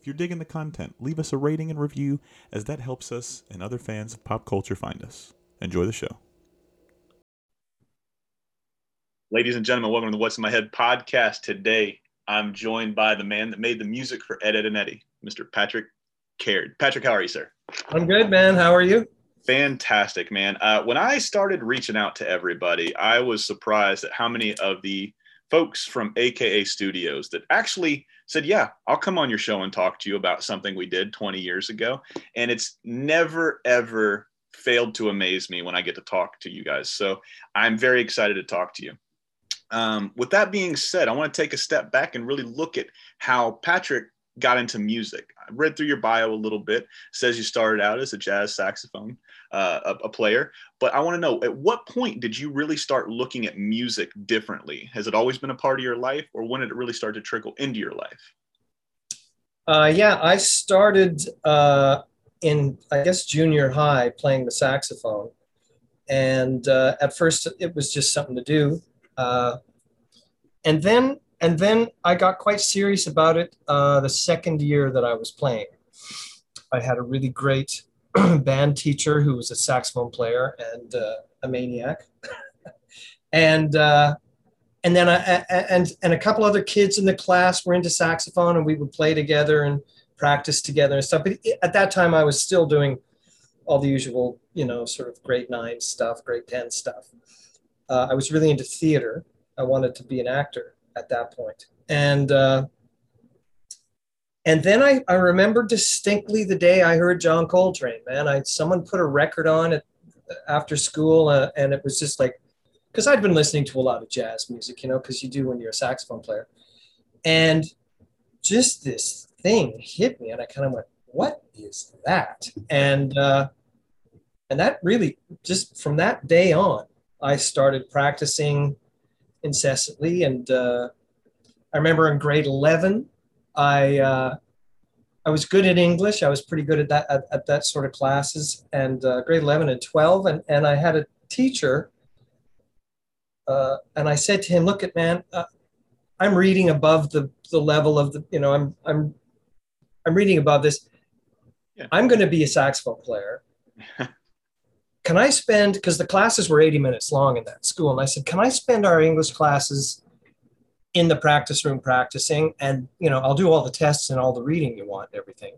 If you're digging the content, leave us a rating and review, as that helps us and other fans of pop culture find us. Enjoy the show. Ladies and gentlemen, welcome to the What's in My Head podcast. Today, I'm joined by the man that made the music for Ed, Edd, and Eddy, Mr. Patric Caird. Patric, how are you, sir? I'm good, man. How are you? Fantastic, man. Uh, when I started reaching out to everybody, I was surprised at how many of the folks from AKA Studios that actually said, Yeah, I'll come on your show and talk to you about something we did 20 years ago. And it's never, ever failed to amaze me when I get to talk to you guys. So I'm very excited to talk to you. Um, with that being said, I want to take a step back and really look at how Patric got into music. I read through your bio a little bit. It says you started out as a jazz saxophone uh, a, a, player, but I want to know at what point did you really start looking at music differently? Has it always been a part of your life, or when did it really start to trickle into your life? Uh, yeah, I started uh, in I guess junior high playing the saxophone, and uh, at first it was just something to do, uh, and then and then I got quite serious about it uh, the second year that I was playing. I had a really great band teacher who was a saxophone player and uh, a maniac, and uh, and then I, and and a couple other kids in the class were into saxophone, and we would play together and practice together and stuff. But at that time, I was still doing all the usual, you know, sort of grade nine stuff, grade ten stuff. Uh, I was really into theater. I wanted to be an actor, at that. And uh, and then I, I remember distinctly the day I heard John Coltrane. Man, I someone put a record on it after school, uh, and it was just like because I'd been listening to a lot of jazz music, you know, because you do when you're a saxophone player, and just this thing hit me, and I kind of went, "What is that?" And uh, and that really just from that day on, I started practicing incessantly. And uh, I remember in grade 11, I, uh, I was good at English. I was pretty good at that, at, at that sort of classes and uh, grade 11 and 12. And, and I had a teacher uh, and I said to him, look at man, uh, I'm reading above the, the level of the, you know, I'm, I'm, I'm reading above this. Yeah. I'm going to be a saxophone player. can I spend, because the classes were 80 minutes long in that school, and I said, can I spend our English classes in the practice room practicing? And, you know, I'll do all the tests and all the reading you want and everything.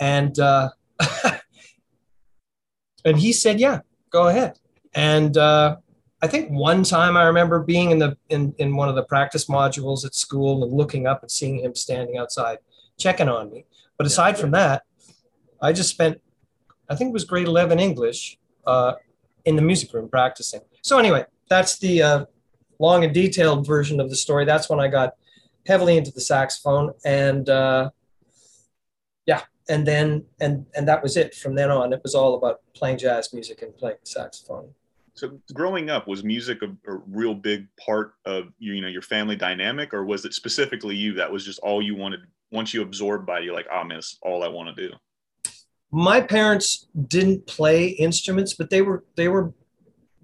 And, uh, and he said, yeah, go ahead. And, uh, I think one time I remember being in the in, in one of the practice modules at school and looking up and seeing him standing outside checking on me. But aside from that, I just spent I think it was grade 11 English uh, in the music room practicing. So anyway, that's the uh, long and detailed version of the story. That's when I got heavily into the saxophone, and uh, yeah, and then and and that was it. From then on, it was all about playing jazz music and playing saxophone. So, growing up, was music a, a real big part of you, you know your family dynamic, or was it specifically you that was just all you wanted? Once you absorbed by, it, you're like, ah, oh, man, this all I want to do my parents didn't play instruments, but they were they were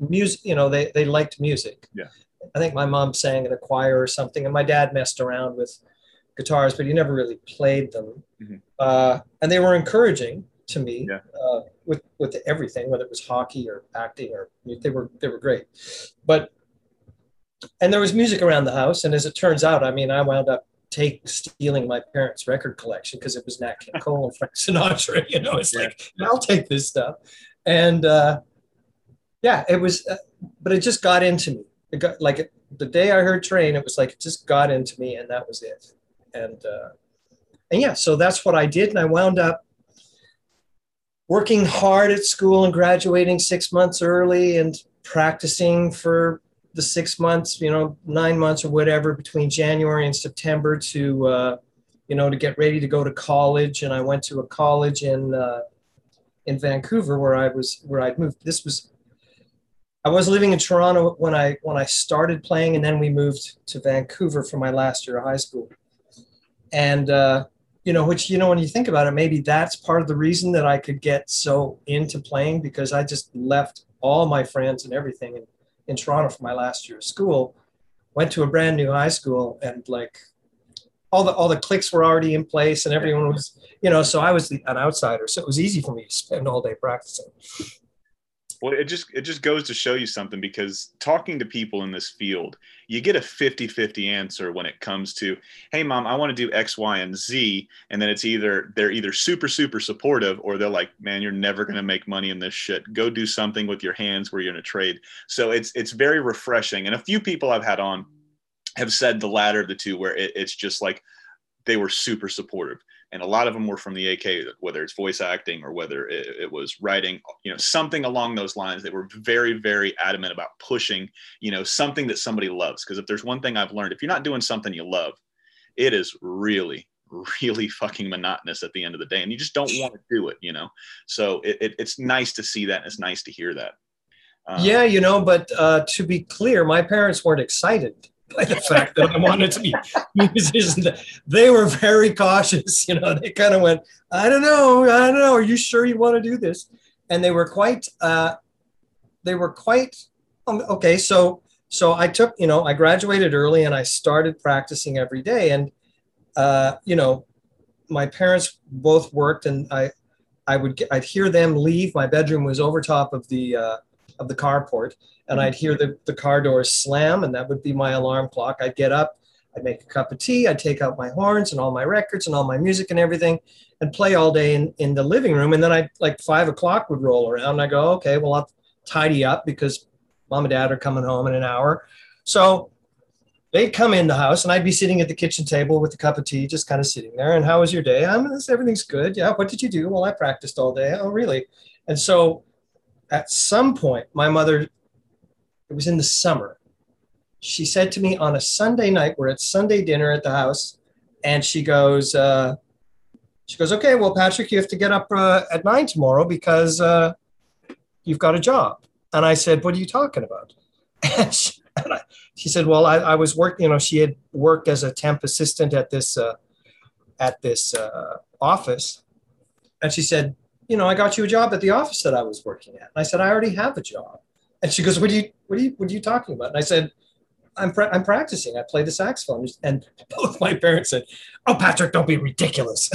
music. You know, they they liked music. Yeah. I think my mom sang in a choir or something, and my dad messed around with guitars, but he never really played them. Mm-hmm. Uh, and they were encouraging to me yeah. uh, with with everything, whether it was hockey or acting or they were they were great. But and there was music around the house, and as it turns out, I mean, I wound up take stealing my parents' record collection because it was Nat King Cole and Frank Sinatra. You know, it's yeah. like I'll take this stuff, and uh, yeah, it was. Uh, but it just got into me. Like the day I heard Trane, it was like it just got into me, and that was it. And uh, and yeah, so that's what I did, and I wound up working hard at school and graduating six months early and practicing for the six months, you know, nine months or whatever between January and September to, uh, you know, to get ready to go to college. And I went to a college in uh, in Vancouver where I was where I'd moved. This was I was living in Toronto when I when I started playing, and then we moved to Vancouver for my last year of high school. And uh, you know, which you know, when you think about it, maybe that's part of the reason that I could get so into playing because I just left all my friends and everything in, in Toronto for my last year of school. Went to a brand new high school, and like all the all the cliques were already in place and everyone was you know so i was the, an outsider so it was easy for me to spend all day practicing well it just it just goes to show you something because talking to people in this field you get a 50-50 answer when it comes to hey mom i want to do x y and z and then it's either they're either super super supportive or they're like man you're never going to make money in this shit go do something with your hands where you're going to trade so it's it's very refreshing and a few people i've had on have said the latter of the two, where it, it's just like they were super supportive. And a lot of them were from the AK, whether it's voice acting or whether it, it, was writing, you know, something along those lines. They were very, very adamant about pushing, you know, something that somebody loves. Because if there's one thing I've learned, if you're not doing something you love, it is really, really fucking monotonous at the end of the day. And you just don't want to do it, you know? So it, it, it's nice to see that. And it's nice to hear that. Um, yeah, you know, but uh, to be clear, my parents weren't excited by the fact that I wanted to be musicians. They were very cautious. You know, they kind of went, I don't know, I don't know. Are you sure you want to do this? And they were quite, uh, they were quite, um, okay. So, so I took, you know, I graduated early and I started practicing every day. And, uh, you know, my parents both worked and I, I would, I'd hear them leave. My bedroom was over top of the, uh, of the carport and I'd hear the, the car doors slam, and that would be my alarm clock. I'd get up, I'd make a cup of tea, I'd take out my horns and all my records and all my music and everything, and play all day in, in the living room. And then I'd like five o'clock would roll around, and I go, okay, well I'll tidy up because mom and dad are coming home in an hour. So they'd come in the house, and I'd be sitting at the kitchen table with a cup of tea, just kind of sitting there. And how was your day? I'm everything's good. Yeah. What did you do? Well, I practiced all day. Oh, really? And so at some point, my mother it was in the summer. She said to me on a Sunday night, we're at Sunday dinner at the house, and she goes, uh, she goes, okay, well, Patric, you have to get up uh, at nine tomorrow because uh, you've got a job. And I said, what are you talking about? And she, and I, she said, well, I, I, was working, you know, she had worked as a temp assistant at this, uh, at this uh, office. And she said, you know, I got you a job at the office that I was working at. And I said, I already have a job. And she goes, "What are you? What are you? What are you talking about?" And I said, "I'm pra- I'm practicing. I play the saxophone." And both my parents said, "Oh, Patric, don't be ridiculous."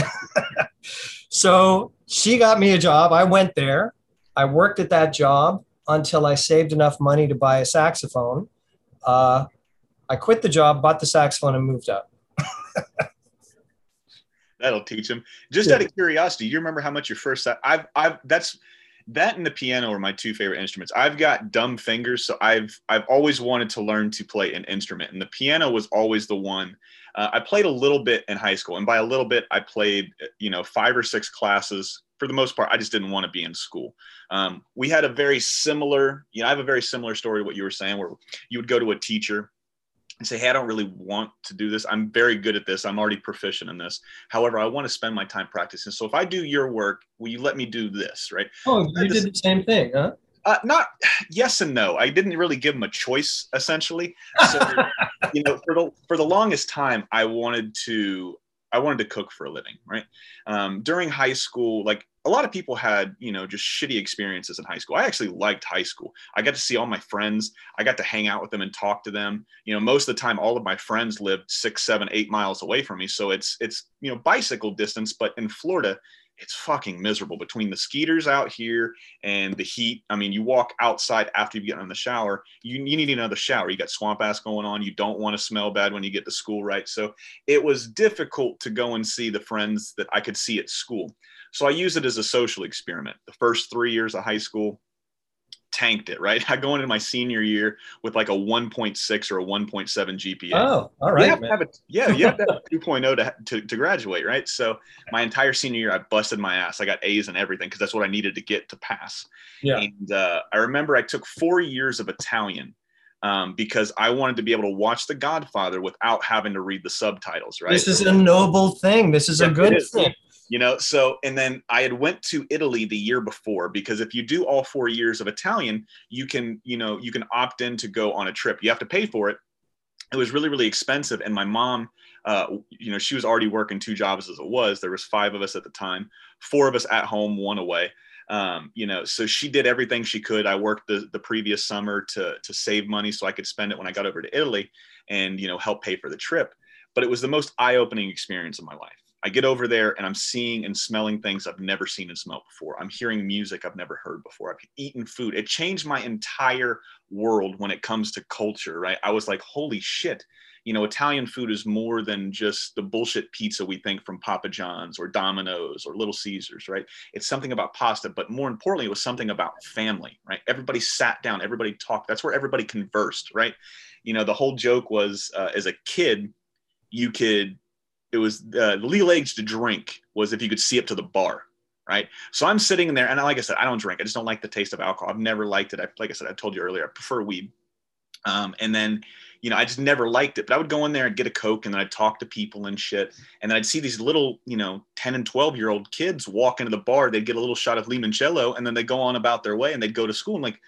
so she got me a job. I went there. I worked at that job until I saved enough money to buy a saxophone. Uh, I quit the job, bought the saxophone, and moved out. That'll teach him. Just yeah. out of curiosity, you remember how much your first? I've, I've. That's that and the piano are my two favorite instruments. I've got dumb fingers, so I've I've always wanted to learn to play an instrument, and the piano was always the one. Uh, I played a little bit in high school, and by a little bit, I played you know five or six classes. For the most part, I just didn't want to be in school. Um, we had a very similar, you know, I have a very similar story to what you were saying, where you would go to a teacher and say, Hey, I don't really want to do this. I'm very good at this. I'm already proficient in this. However, I want to spend my time practicing. So if I do your work, will you let me do this? Right. Oh, you did the same thing, huh? Uh, not yes and no. I didn't really give them a choice, essentially. So, you know, for the for the longest time, I wanted to I wanted to cook for a living, right? Um, during high school, like a lot of people had, you know, just shitty experiences in high school. I actually liked high school. I got to see all my friends. I got to hang out with them and talk to them. You know, most of the time, all of my friends lived six, seven, eight miles away from me. So it's it's you know bicycle distance. But in Florida, it's fucking miserable between the skeeters out here and the heat. I mean, you walk outside after you get in the shower, you, you need another shower. You got swamp ass going on. You don't want to smell bad when you get to school, right? So it was difficult to go and see the friends that I could see at school. So I use it as a social experiment. The first three years of high school, tanked it, right? I go into my senior year with like a 1.6 or a 1.7 GPA. Oh, all right. You have to have a, yeah, you have to have a 2.0 to, to, to graduate, right? So my entire senior year, I busted my ass. I got A's and everything because that's what I needed to get to pass. Yeah. And uh, I remember I took four years of Italian um, because I wanted to be able to watch The Godfather without having to read the subtitles. Right. This is a noble thing. This is a good thing. You know, so and then I had went to Italy the year before because if you do all four years of Italian, you can, you know, you can opt in to go on a trip. You have to pay for it. It was really, really expensive, and my mom uh, you know, she was already working two jobs as it was. There was five of us at the time, four of us at home, one away. Um, you know, so she did everything she could. I worked the, the previous summer to, to save money so I could spend it when I got over to Italy and, you know, help pay for the trip. But it was the most eye opening experience of my life. I get over there and I'm seeing and smelling things I've never seen and smelled before. I'm hearing music I've never heard before. I've eaten food. It changed my entire world when it comes to culture, right? I was like, holy shit, you know, Italian food is more than just the bullshit pizza we think from Papa John's or Domino's or Little Caesars, right? It's something about pasta, but more importantly, it was something about family, right? Everybody sat down, everybody talked. That's where everybody conversed, right? You know, the whole joke was uh, as a kid, you could, it was uh, the legal age to drink was if you could see up to the bar, right? So I'm sitting in there, and like I said, I don't drink. I just don't like the taste of alcohol. I've never liked it. I, like I said, I told you earlier, I prefer weed. Um, and then you know, I just never liked it. But I would go in there and get a Coke and then I'd talk to people and shit. And then I'd see these little, you know, 10 and 12 year old kids walk into the bar. They'd get a little shot of limoncello and then they'd go on about their way and they'd go to school. And like,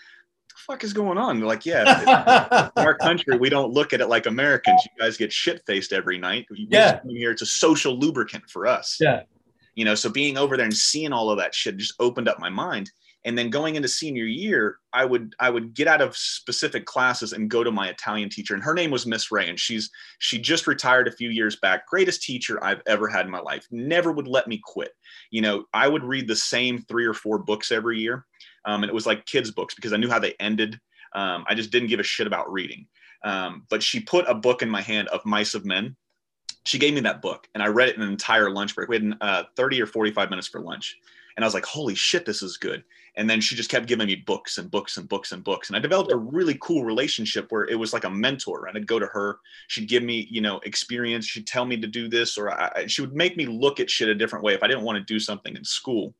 fuck is going on? They're like, yeah, in our country, we don't look at it like Americans. You guys get shit faced every night. yeah. Here, it's a social lubricant for us. Yeah. You know, so being over there and seeing all of that shit just opened up my mind and then going into senior year i would i would get out of specific classes and go to my italian teacher and her name was miss ray and she's she just retired a few years back greatest teacher i've ever had in my life never would let me quit you know i would read the same three or four books every year um, and it was like kids books because i knew how they ended um, i just didn't give a shit about reading um, but she put a book in my hand of mice of men she gave me that book and i read it in an entire lunch break we had uh, 30 or 45 minutes for lunch and I was like, holy shit, this is good. And then she just kept giving me books and books and books and books. And I developed a really cool relationship where it was like a mentor. And I'd go to her, she'd give me, you know, experience. She'd tell me to do this, or I, she would make me look at shit a different way. If I didn't want to do something in school,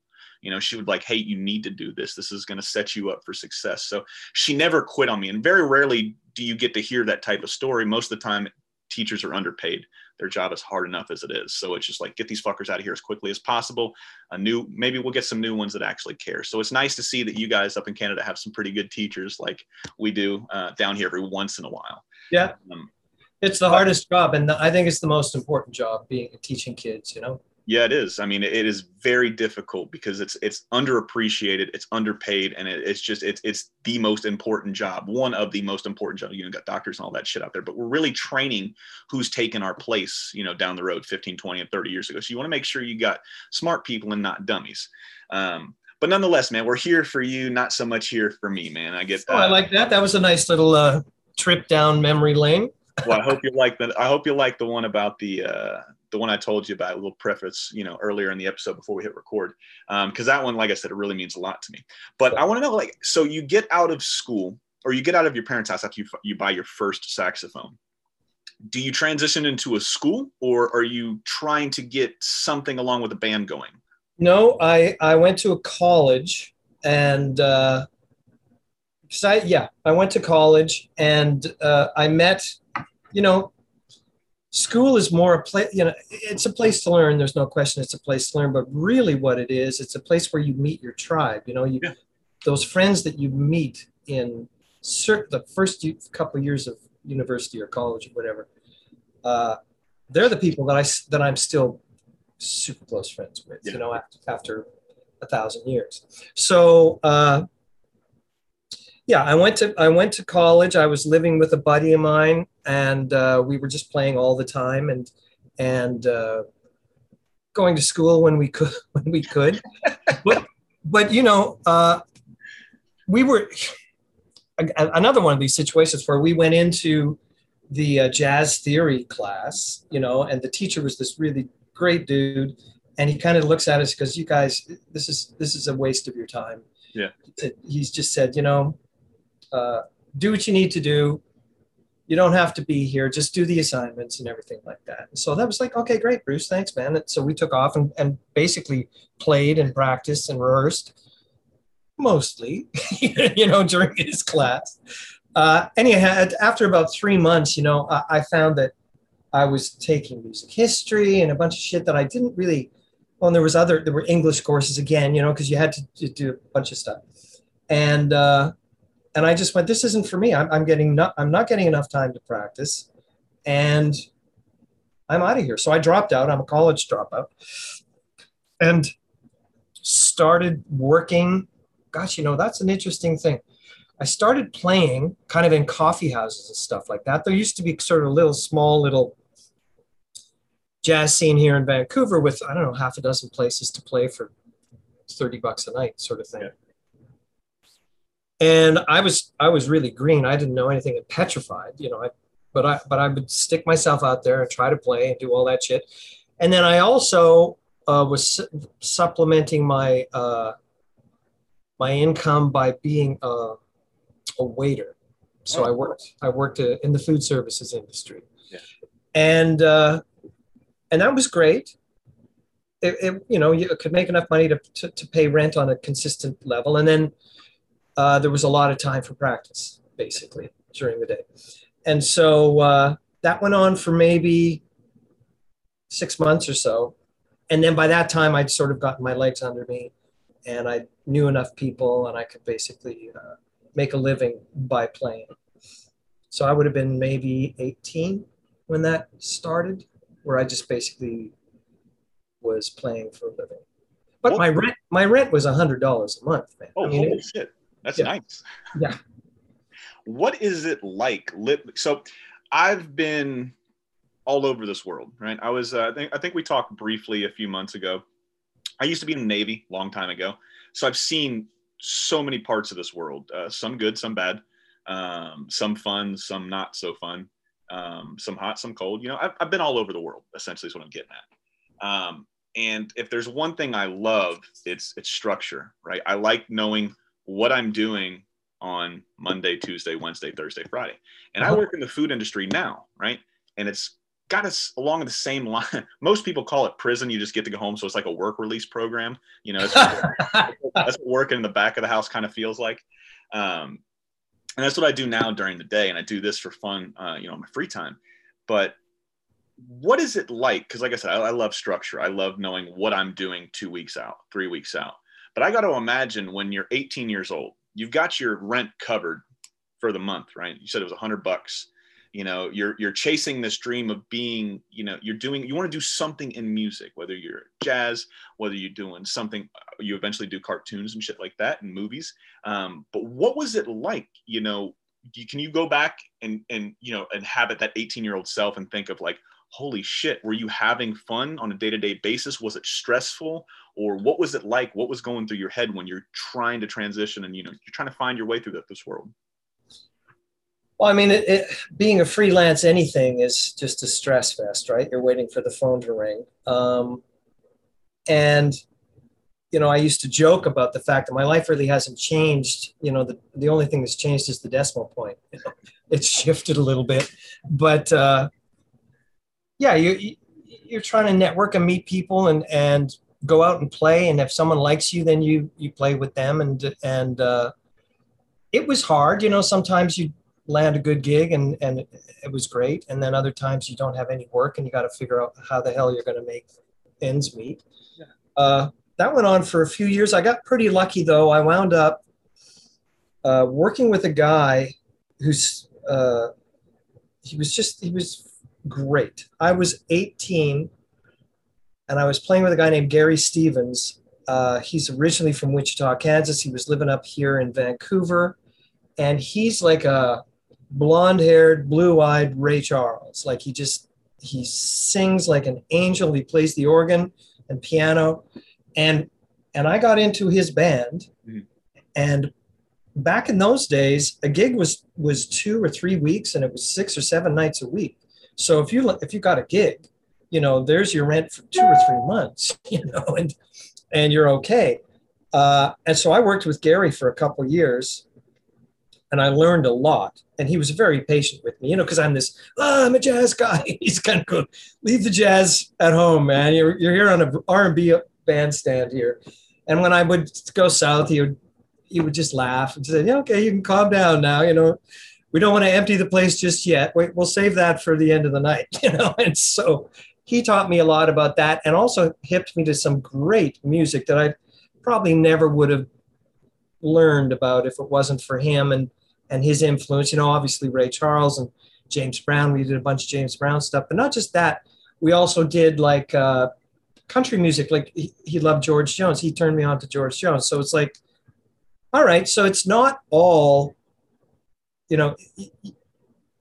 you know, she would like, hey, you need to do this. This is going to set you up for success. So she never quit on me. And very rarely do you get to hear that type of story. Most of the time, teachers are underpaid their job is hard enough as it is. So it's just like get these fuckers out of here as quickly as possible. A new, maybe we'll get some new ones that actually care. So it's nice to see that you guys up in Canada have some pretty good teachers like we do uh, down here every once in a while. Yeah. Um, it's the hardest job, and I think it's the most important job being teaching kids. You know. Yeah, it is. I mean, it is very difficult because it's it's underappreciated, it's underpaid, and it, it's just it's it's the most important job, one of the most important jobs. You know, got doctors and all that shit out there, but we're really training who's taken our place, you know, down the road 15, 20, and 30 years ago. So you want to make sure you got smart people and not dummies. Um, but nonetheless, man, we're here for you, not so much here for me, man. I get. Oh, I like that. That was a nice little uh, trip down memory lane. well, I hope you like the. I hope you like the one about the uh, the one I told you about, a little preface, you know, earlier in the episode before we hit record, because um, that one, like I said, it really means a lot to me. But I want to know, like, so you get out of school or you get out of your parents' house after you you buy your first saxophone. Do you transition into a school, or are you trying to get something along with a band going? No, I I went to a college, and uh, I yeah, I went to college, and uh, I met, you know, school is more a place you know it's a place to learn there's no question it's a place to learn but really what it is it's a place where you meet your tribe you know you yeah. those friends that you meet in certain the first couple years of university or college or whatever uh, they're the people that i that i'm still super close friends with yeah. you know after, after a thousand years so uh, yeah, I went to I went to college. I was living with a buddy of mine, and uh, we were just playing all the time and and uh, going to school when we could when we could. but but you know, uh, we were another one of these situations where we went into the uh, jazz theory class, you know, and the teacher was this really great dude, and he kind of looks at us because you guys, this is this is a waste of your time. Yeah, he's just said, you know uh, do what you need to do. You don't have to be here. Just do the assignments and everything like that. And so that was like, okay, great, Bruce, thanks, man. And so we took off and, and basically played and practiced and rehearsed mostly, you know, during his class. Uh, anyhow, after about three months, you know, I, I found that I was taking music history and a bunch of shit that I didn't really. Well, and there was other. There were English courses again, you know, because you had to, to, do a bunch of stuff, and uh, and I just went, this isn't for me. I'm, I'm getting not. I'm not getting enough time to practice, and I'm out of here. So I dropped out. I'm a college dropout, and started working. Gosh, you know, that's an interesting thing. I started playing kind of in coffee houses and stuff like that. There used to be sort of a little small little jazz scene here in Vancouver with, I don't know, half a dozen places to play for 30 bucks a night sort of thing. Yeah. And I was I was really green. I didn't know anything and petrified, you know, I, but I but I would stick myself out there and try to play and do all that shit. And then I also uh, was su- supplementing my uh, my income by being a, a waiter. So oh. I worked I worked uh, in the food services industry, yeah. and uh, and that was great. It, it, you know you could make enough money to, to, to pay rent on a consistent level, and then uh, there was a lot of time for practice basically during the day, and so uh, that went on for maybe six months or so, and then by that time I'd sort of gotten my legs under me, and I knew enough people, and I could basically uh, make a living by playing. So I would have been maybe 18 when that started, where I just basically was playing for a living. But what? my rent, my rent was a hundred dollars a month, man. Oh, I mean, holy it, shit, that's yeah. nice. Yeah. What is it like? So, I've been all over this world, right? I was, uh, I think, I think we talked briefly a few months ago. I used to be in the Navy a long time ago, so I've seen so many parts of this world. Uh, some good, some bad, um, some fun, some not so fun, um, some hot, some cold. You know, I've, I've, been all over the world. Essentially, is what I'm getting at. Um, and if there's one thing I love, it's it's structure, right? I like knowing what I'm doing on Monday, Tuesday, Wednesday, Thursday, Friday. And I uh-huh. work in the food industry now, right? And it's got us along the same line. Most people call it prison. You just get to go home. So it's like a work release program. You know, that's what working in the back of the house kind of feels like. Um, and that's what I do now during the day. And I do this for fun, uh, you know, my free time. But what is it like? Because, like I said, I, I love structure. I love knowing what I'm doing two weeks out, three weeks out. But I got to imagine when you're 18 years old, you've got your rent covered for the month, right? You said it was 100 bucks. You know you're you're chasing this dream of being you know you're doing you want to do something in music whether you're jazz whether you're doing something uh, you eventually do cartoons and shit like that and movies. Um, but what was it like you know can you go back and and you know inhabit that 18 year old self and think of like holy shit were you having fun on a day-to-day basis? Was it stressful or what was it like what was going through your head when you're trying to transition and you know you're trying to find your way through this world well, I mean, it, it, being a freelance anything is just a stress fest, right? You're waiting for the phone to ring. Um, and, you know, I used to joke about the fact that my life really hasn't changed. You know, the, the only thing that's changed is the decimal point. it's shifted a little bit. But uh, yeah, you, you're trying to network and meet people and, and go out and play. And if someone likes you, then you, you play with them. And, and uh, it was hard. You know, sometimes you, land a good gig and and it was great and then other times you don't have any work and you got to figure out how the hell you're going to make ends meet yeah. uh, that went on for a few years i got pretty lucky though i wound up uh, working with a guy who's uh, he was just he was great i was 18 and i was playing with a guy named gary stevens uh, he's originally from wichita kansas he was living up here in vancouver and he's like a blonde haired, blue eyed Ray Charles. Like he just, he sings like an angel. He plays the organ and piano. And, and I got into his band. Mm-hmm. And back in those days, a gig was, was two or three weeks and it was six or seven nights a week. So if you, if you got a gig, you know, there's your rent for two or three months, you know, and, and you're okay. Uh, and so I worked with Gary for a couple years and I learned a lot. And he was very patient with me, you know, because I'm this, oh, I'm a jazz guy. He's kind of going, leave the jazz at home, man. You're, you're here on a R&B bandstand here. And when I would go south, he would, he would just laugh and say, yeah, okay, you can calm down now, you know. we don't want to empty the place just yet. Wait, we'll save that for the end of the night, you know. And so he taught me a lot about that, and also hipped me to some great music that I probably never would have learned about if it wasn't for him and and his influence. You know, obviously Ray Charles and James Brown. We did a bunch of James Brown stuff, but not just that. We also did like uh, country music. Like he, he loved George Jones. He turned me on to George Jones. So it's like, all right. So it's not all, you know,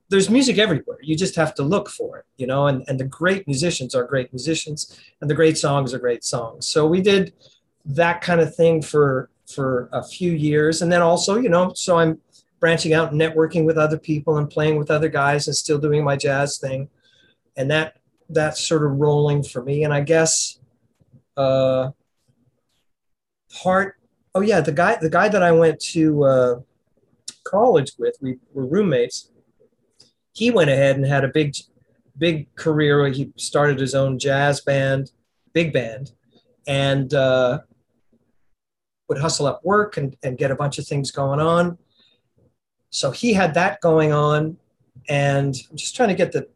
there's music everywhere. You just have to look for it, you know, and, and the great musicians are great musicians and the great songs are great songs. So we did that kind of thing for for a few years. And then also, you know, so I'm branching out and networking with other people and playing with other guys and still doing my jazz thing. And that that's sort of rolling for me. And I guess uh, part. Oh yeah, the guy the guy that I went to uh, college with, we were roommates. He went ahead and had a big big career. He started his own jazz band, big band, and uh, would hustle up work and, and get a bunch of things going on. So he had that going on, and I'm just trying to get the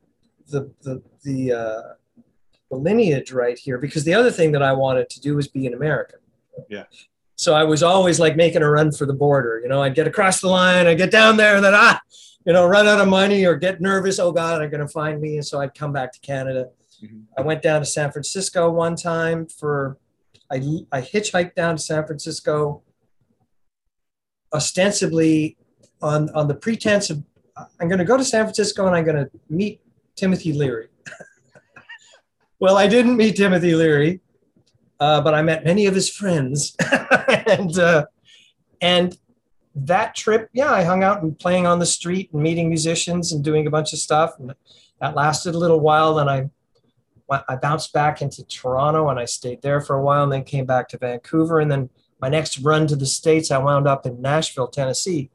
the the the, uh, the lineage right here because the other thing that I wanted to do was be an American. Yeah. So I was always like making a run for the border. You know, I'd get across the line, I'd get down there, and then ah, you know, run out of money or get nervous. Oh God, they're going to find me, and so I'd come back to Canada. Mm-hmm. I went down to San Francisco one time for. I, I hitchhiked down to San Francisco ostensibly on, on the pretense of I'm going to go to San Francisco and I'm going to meet Timothy Leary. well, I didn't meet Timothy Leary, uh, but I met many of his friends, and uh, and that trip, yeah, I hung out and playing on the street and meeting musicians and doing a bunch of stuff, and that lasted a little while. Then I I bounced back into Toronto and I stayed there for a while, and then came back to Vancouver, and then my next run to the states, I wound up in Nashville, Tennessee.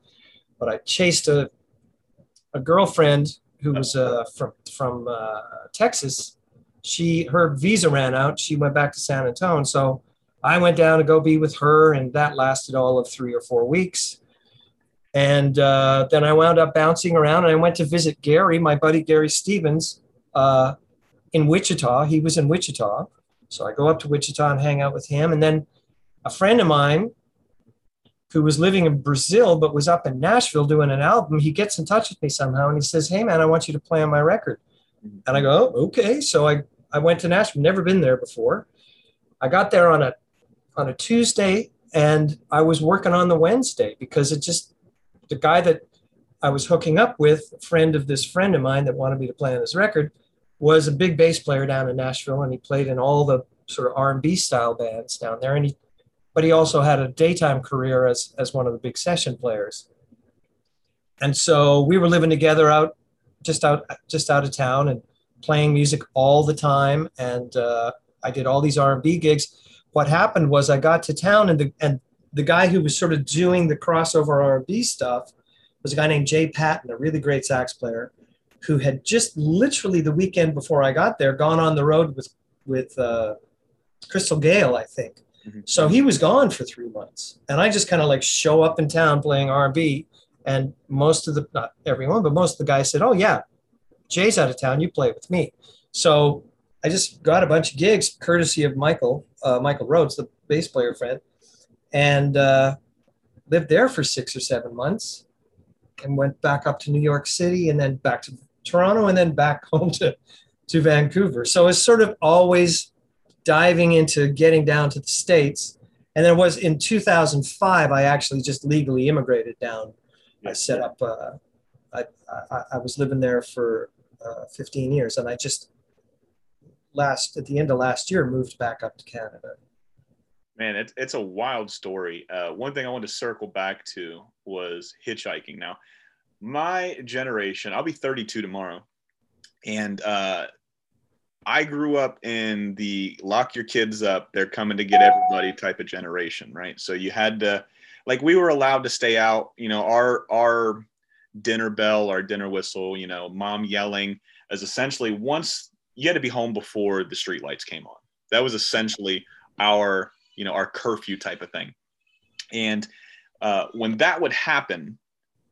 But I chased a a girlfriend who was uh, from from uh, Texas, she her visa ran out. She went back to San Antonio, so I went down to go be with her, and that lasted all of three or four weeks. And uh, then I wound up bouncing around, and I went to visit Gary, my buddy Gary Stevens, uh, in Wichita. He was in Wichita, so I go up to Wichita and hang out with him. And then a friend of mine who was living in Brazil but was up in Nashville doing an album, he gets in touch with me somehow and he says, Hey man, I want you to play on my record. Mm-hmm. And I go, oh, okay. So I, I went to Nashville, never been there before. I got there on a on a Tuesday and I was working on the Wednesday because it just the guy that I was hooking up with, a friend of this friend of mine that wanted me to play on his record, was a big bass player down in Nashville and he played in all the sort of R&B style bands down there and he but he also had a daytime career as, as one of the big session players. And so we were living together out just out just out of town and playing music all the time. And uh, I did all these R&B gigs. What happened was I got to town and the and the guy who was sort of doing the crossover R&B stuff was a guy named Jay Patten, a really great sax player, who had just literally the weekend before I got there gone on the road with with uh, Crystal Gayle, I think. Mm-hmm. So he was gone for three months, and I just kind of like show up in town playing R&B, and most of the not everyone, but most of the guys said, "Oh yeah, Jay's out of town. You play with me." So I just got a bunch of gigs courtesy of Michael uh, Michael Rhodes, the bass player friend, and uh, lived there for six or seven months, and went back up to New York City, and then back to Toronto, and then back home to to Vancouver. So it's sort of always diving into getting down to the States. And then it was in 2005, I actually just legally immigrated down. I set up, uh, I, I, I, was living there for uh, 15 years and I just last, at the end of last year, moved back up to Canada. Man, it's, it's a wild story. Uh, one thing I wanted to circle back to was hitchhiking. Now, my generation, I'll be 32 tomorrow. And uh, I grew up in the lock your kids up, they're coming to get everybody type of generation, right? So you had to like we were allowed to stay out, you know, our our dinner bell, our dinner whistle, you know, mom yelling as essentially once you had to be home before the street lights came on. That was essentially our, you know, our curfew type of thing. And uh, when that would happen,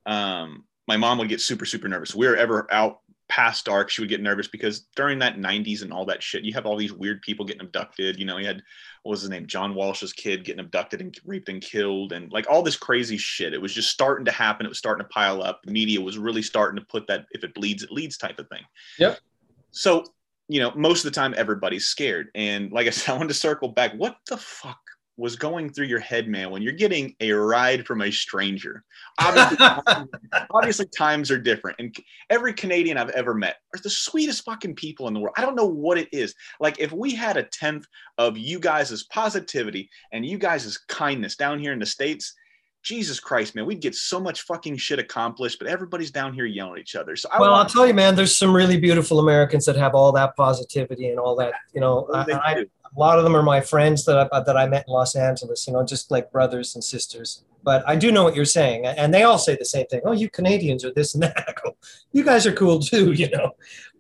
um, my mom would get super super nervous. We were ever out past dark, she would get nervous because during that 90s and all that shit, you have all these weird people getting abducted. You know, you had what was his name, John Walsh's kid getting abducted and raped and killed, and like all this crazy shit. It was just starting to happen. It was starting to pile up. The media was really starting to put that if it bleeds, it leads type of thing. Yep. So you know, most of the time everybody's scared. And like I said, I wanted to circle back. What the fuck was going through your head, man, when you're getting a ride from a stranger? Obviously, obviously times are different. And every Canadian I've ever met are the sweetest fucking people in the world. I don't know what it is. Like if we had a tenth of you guys' positivity and you guys' kindness down here in the States, Jesus Christ, man, we'd get so much fucking shit accomplished, but everybody's down here yelling at each other. So I well, want- I'll tell you, man, there's some really beautiful Americans that have all that positivity and all that. You know, What do they I, I, do? a lot of them are my friends that I, that I met in Los Angeles. You know, just like brothers and sisters. But I do know what you're saying, and they all say the same thing. Oh, you Canadians are this and that. Go, you guys are cool too, you know.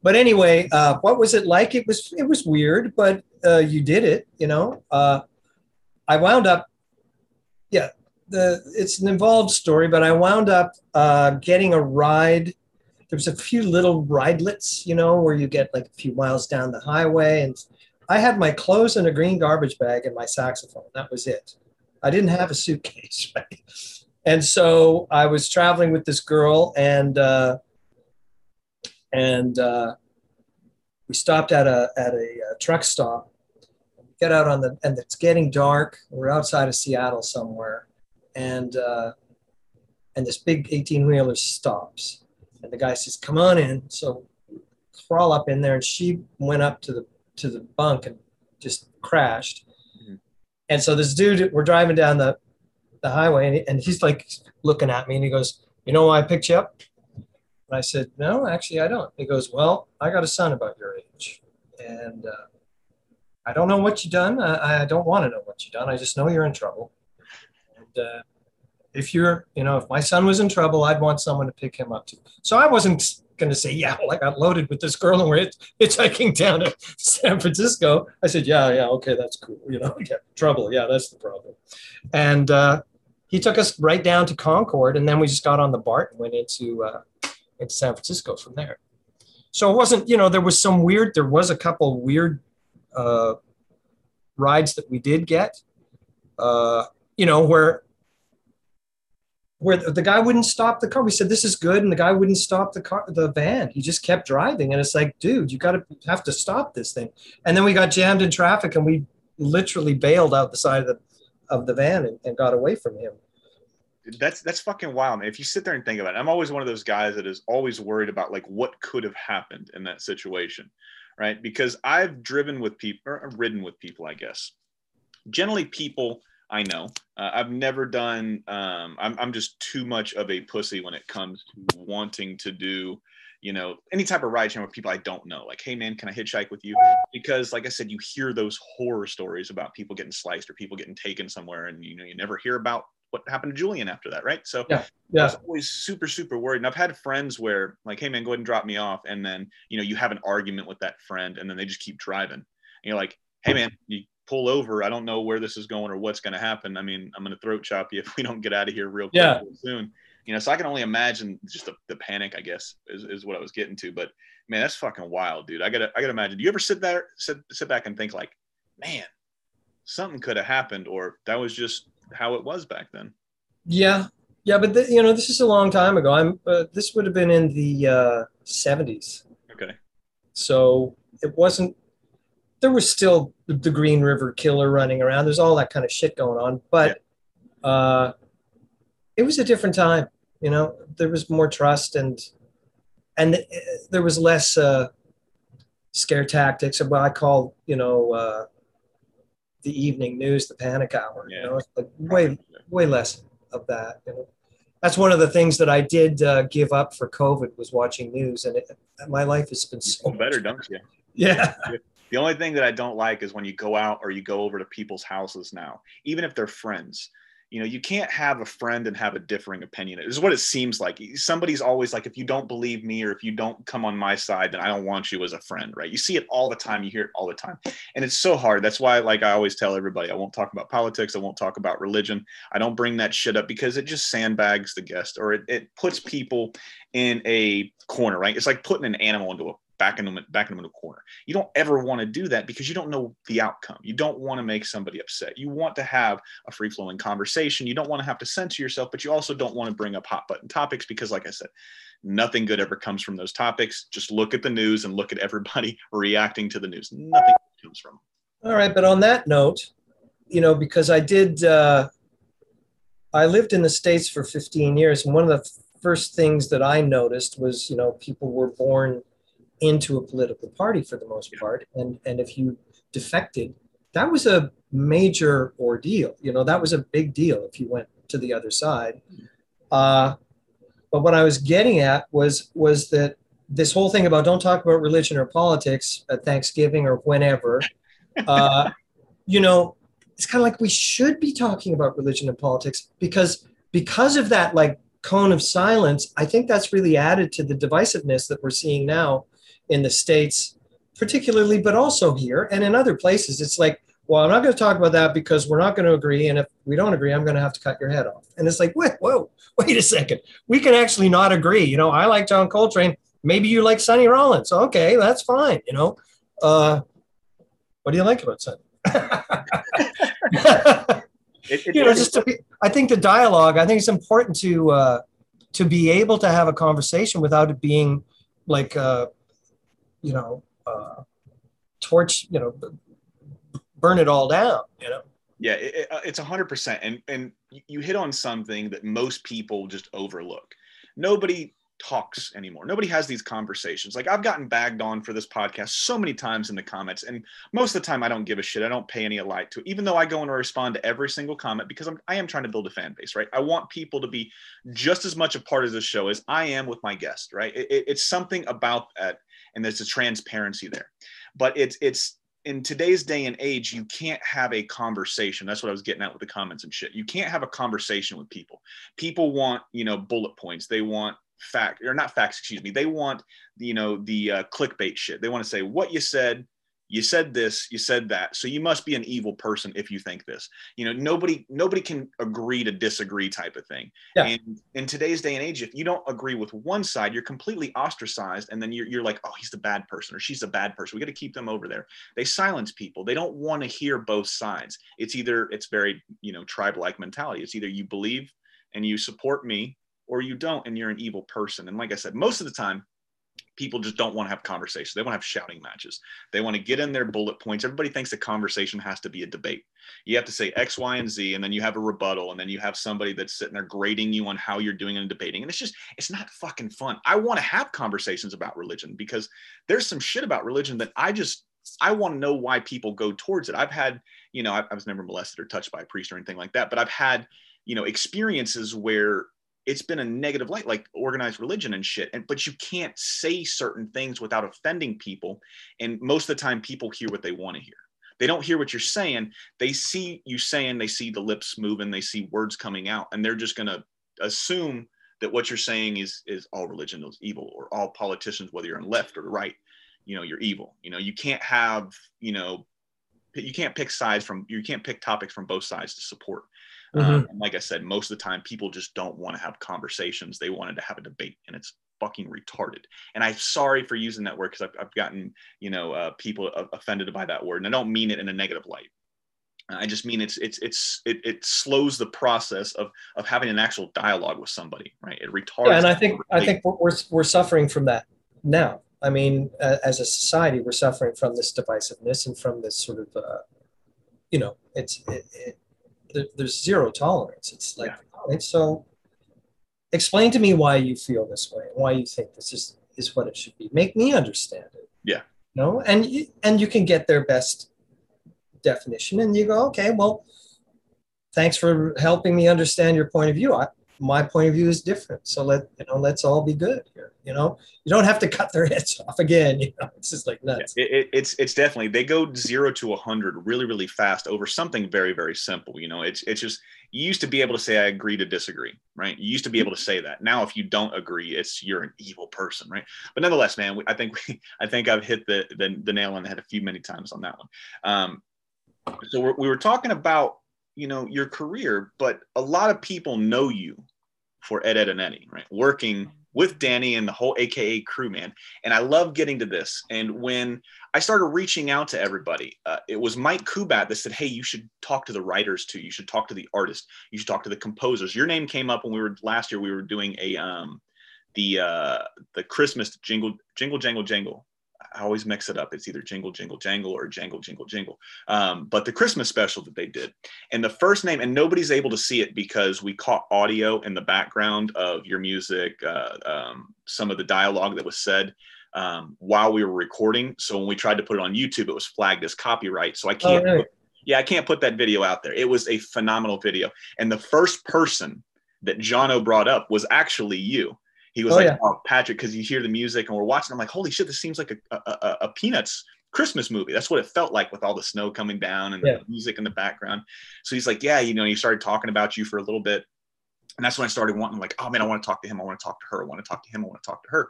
But anyway, uh, what was it like? It was it was weird, but uh, you did it. You know, uh, I wound up. Yeah, the it's an involved story, but I wound up uh, getting a ride. There was a few little ridelets, you know, where you get like a few miles down the highway, and I had my clothes in a green garbage bag and my saxophone. That was it. I didn't have a suitcase, right? And so I was traveling with this girl, and uh, and uh, we stopped at a at a, uh truck stop. Get out on the and it's getting dark. We're outside of Seattle somewhere, and uh, and this big eighteen wheeler stops, and the guy says, "Come on in." So crawl up in there, and she went up to the to the bunk and just crashed. Mhm. And so this dude, we're driving down the the highway, and, he- and he's like looking at me, and he goes, "You know why I picked you up?" And I said, "No, actually, I don't." He goes, "Well, I got a son about your age, and uh, I don't know what you done. I, I don't want to know what you done. I just know you're in trouble. Uh, if you're, you know, if my son was in trouble, I'd want someone to pick him up too." So I wasn't going to say, "Yeah, well, I got loaded with this girl and we're hitch- hitchhiking down to San Francisco." I said, "Yeah, yeah, okay, that's cool. You know, yeah, trouble. Yeah, that's the problem." And uh, he took us right down to Concord, and then we just got on the BART and went into uh, into San Francisco from there. So it wasn't, you know, there was some weird. There was a couple weird uh, rides that we did get, uh, you know, where where the, guy wouldn't stop the car. We said this is good, and the guy wouldn't stop the car, the van. He just kept driving, and it's like, dude, you got to have to stop this thing. And then we got jammed in traffic, and we literally bailed out the side of the of the van and, and got away from him. that's that's fucking wild man if you sit there and think about it i'm always one of those guys that is always worried about like what could have happened in that situation right because i've driven with people or ridden with people i guess generally people i know uh, i've never done um, I'm, I'm just too much of a pussy when it comes to wanting to do you know any type of ride sharing with people i don't know like hey man can i hitchhike with you because like i said you hear those horror stories about people getting sliced or people getting taken somewhere and you know you never hear about what happened to Julian after that, right? So Yeah, I yeah. was always super, super worried. And I've had friends where, like, hey man, go ahead and drop me off. And then, you know, you have an argument with that friend and then they just keep driving. And you're like, hey man, you pull over. I don't know where this is going or what's going to happen. I mean, I'm going to throat chop you if we don't get out of here real quick Yeah. soon. You know, so I can only imagine just the, the panic, I guess, is, is what I was getting to. But man, that's fucking wild, dude. I gotta I gotta imagine. Do you ever sit there, sit sit back and think like, man, something could have happened, or that was just how it was back then? Yeah, yeah, but th- you know, this is a long time ago. I'm. Uh, this would have been in the uh, '70s, Okay. so it wasn't. There was still the- Green River Killer running around. There's all that kind of shit going on, but uh, it was a different time. You know, there was more trust and and uh, there was less uh, scare tactics, or what I call, you know, uh, the evening news, the panic hour. Yeah. You know, it's like way way less of that. You know, that's one of the things that I did uh, give up for COVID was watching news, and it, my life has been so Feel better, much don't you? Yeah, The only thing that I don't like is when you go out or you go over to people's houses now, even if they're friends. you know you can't have a friend and have a differing opinion. It is what it seems like. Somebody's always like if you don't believe me or if you don't come on my side then i don't want you as a friend right? You see it all the time. You hear it all the time. And it's so hard. That's why like i always tell everybody i won't talk about politics. I won't talk about religion. I don't bring that shit up because it just sandbags the guest or it, it puts people in a corner right? It's like putting an animal into a back in them back in them a corner. You don't ever want to do that because you don't know the outcome. You don't want to make somebody upset. You want to have a free flowing conversation. You don't want to have to censor yourself, but you also don't want to bring up hot button topics because, like I said, nothing good ever comes from those topics. Just look at the news and look at everybody reacting to the news. Nothing comes from. All right, but on that note, you know, because I did, uh, I lived in the states for 15 years, and one of the first things that I noticed was, you know, people were born into a political party for the most part. And, and if you defected, that was a major ordeal. You know, that was a big deal if you went to the other side. Uh, but what I was getting at was was that this whole thing about don't talk about religion or politics at Thanksgiving or whenever, uh, you know, it's kind of like we should be talking about religion and politics because because of that like cone of silence. I think that's really added to the divisiveness that we're seeing now in the States, particularly, but also here and in other places. It's like, well, I'm not going to talk about that because we're not going to agree. And if we don't agree, I'm going to have to cut your head off. And it's like, wait, whoa, wait a second. We can actually not agree. You know, I like John Coltrane. Maybe you like Sonny Rollins. Okay, that's fine. You know, uh, what do you like about Sonny? it, it, you know, just to be, I think the dialogue. I think it's important to uh, to be able to have a conversation without it being like uh, you know, uh, torch, you know, burn it all down, you know? Yeah, it, uh, it's a hundred percent. And, and you hit on something that most people just overlook. Nobody talks anymore. Nobody has these conversations. Like I've gotten bagged on for this podcast so many times in the comments, and most of the time I don't give a shit. I don't pay any light to it, even though I go and respond to every single comment because I'm I am trying to build a fan base, right? I want people to be just as much a part of the show as I am with my guest, right? It, it, it's something about that and there's a transparency there. But it's it's in today's day and age, you can't have a conversation. That's what I was getting at with the comments and shit. You can't have a conversation with people. People want, you know, bullet points. They want fact or not facts, excuse me. They want, you know, the uh, clickbait shit. They want to say what you said, you said this you said that. So you must be an evil person if you think this. You know nobody nobody can agree to disagree type of thing. Yeah. and in today's day and age if you don't agree with one side you're completely ostracized and then you're, you're like oh he's the bad person or she's the bad person. We got to keep them over there. They silence people. They don't want to hear both sides. It's either it's very you know tribe like mentality. It's either you believe and you support me or you don't and you're an evil person. And like i said most of the time people just don't want to have conversations. They want to have shouting matches. They want to get in their bullet points. Everybody thinks the conversation has to be a debate. You have to say X, Y, and Z, and then you have a rebuttal, and then you have somebody that's sitting there grading you on how you're doing and debating. And it's just, it's not fucking fun. I want to have conversations about religion because there's some shit about religion that I just, I want to know why people go towards it. I've had, you know, I, I was never molested or touched by a priest or anything like that, but I've had, you know, experiences where it's been a negative light like organized religion and shit. And but you can't say certain things without offending people. And most of the time people hear what they want to hear. They don't hear what you're saying. They see you saying they see the lips moving they see words coming out and they're just going to assume that what you're saying is is all religion is evil or all politicians whether you're on left or right you know you're evil. You know you can't have you know you can't pick sides from you can't pick topics from both sides to support Mm-hmm. Um, and like I said, most of the time people just don't want to have conversations. They wanted to have a debate, and it's fucking retarded. And I'm sorry for using that word because I've, I've, gotten you know uh, people offended by that word, and I don't mean it in a negative light. I just mean it's it's it's it, it slows the process of of having an actual dialogue with somebody, right? It retards. Yeah, and I think I think we're we're suffering from that now. I mean, uh, as a society, we're suffering from this divisiveness and from this sort of, uh, you know, it's it, it, there, there's zero tolerance. It's like, yeah. so explain to me why you feel this way why you think this is, is what it should be. Make me understand it. Yeah. You know, and you, and you can get their best definition and you go, okay, well, thanks for helping me understand your point of view. I, my point of view is different. So let you know, let's all be good here. You know, you don't have to cut their heads off again. You know, it's just like nuts. Yeah, it, it's it's definitely they go zero to a hundred really really fast over something very very simple. You know, it's it's just you used to be able to say I agree to disagree, right? You used to be able to say that. Now, if you don't agree, it's you're an evil person, right? But nonetheless, man, I think we, I think I've hit the, the, the nail on the head a few many times on that one. Um, so we're, we were talking about you know your career, but a lot of people know you for Ed Edd and Eddy, right? Working with Danny and the whole AKA crew, man. And I love getting to this. And when I started reaching out to everybody, uh, it was Mike Kubat that said, Hey, you should talk to the writers too. You should talk to the artists. You should talk to the composers. Your name came up when we were last year, we were doing a, um, the, uh, the Christmas jingle, jingle, jangle, jangle I always mix it up. It's either Jingle Jingle Jangle or Jangle Jingle Jingle. Um, but the Christmas special that they did, and the first name, and nobody's able to see it because we caught audio in the background of your music, uh, um, some of the dialogue that was said um, while we were recording. So when we tried to put it on YouTube, it was flagged as copyright. So I can't. Oh, right. yeah, I can't put that video out there. It was a phenomenal video, and the first person that Jono brought up was actually you he was oh, like, yeah. oh, Patric, because you hear the music and we're watching. I'm like, holy shit, this seems like a, a, a, Peanuts Christmas movie. That's what it felt like with all the snow coming down and yeah. the music in the background. So he's like, yeah, you know, he started talking about you for a little bit. And that's when I started wanting, like, oh man, I want to talk to him. I want to talk to her. I want to talk to him. I want to talk to her.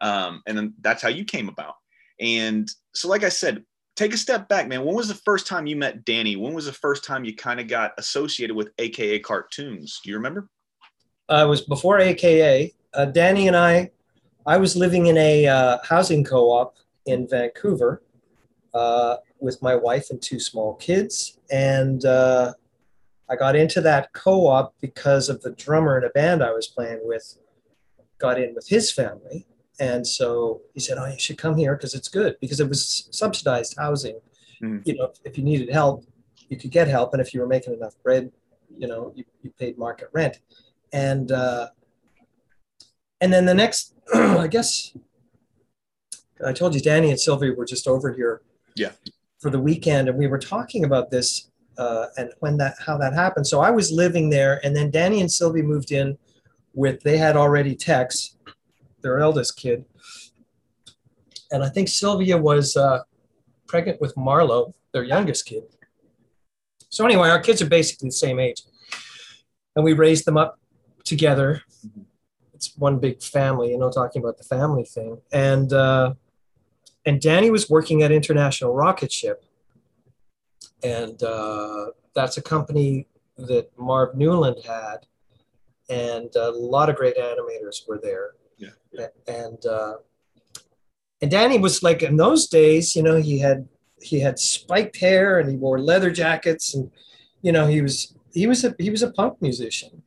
Um, and then that's how you came about. And so, like I said, take a step back, man. When was the first time you met Danny? When was the first time you kind of got associated with AKA cartoons? Do you remember? Uh, it was before AKA uh, Danny and I, I was living in a uh, housing co op in Vancouver uh, with my wife and two small kids. And uh, I got into that co op because of the drummer in a band I was playing with, got in with his family. And so he said, Oh, you should come here because it's good because it was subsidized housing. Mm-hmm. You know, if, if, you needed help, you could get help. And if you were making enough bread, you know, you, you paid market rent. And uh, and then the next, I guess, I told you Danny and Sylvia were just over here. Yeah. For the weekend, and we were talking about this uh, and when that how that happened. So I was living there, and then Danny and Sylvia moved in with. They had already Tex, their eldest kid, and I think Sylvia was uh, pregnant with Marlo, their youngest kid. So anyway, our kids are basically the same age, and we raised them up together. It's one big family, you know, talking about the family thing. And uh, and Danny was working at International Rocketship, and uh, that's a company that Marv Newland had, and a lot of great animators were there. Yeah. yeah. And uh, and Danny was like in those days, you know, he had he had spiked hair and he wore leather jackets and you know he was he was a he was a punk musician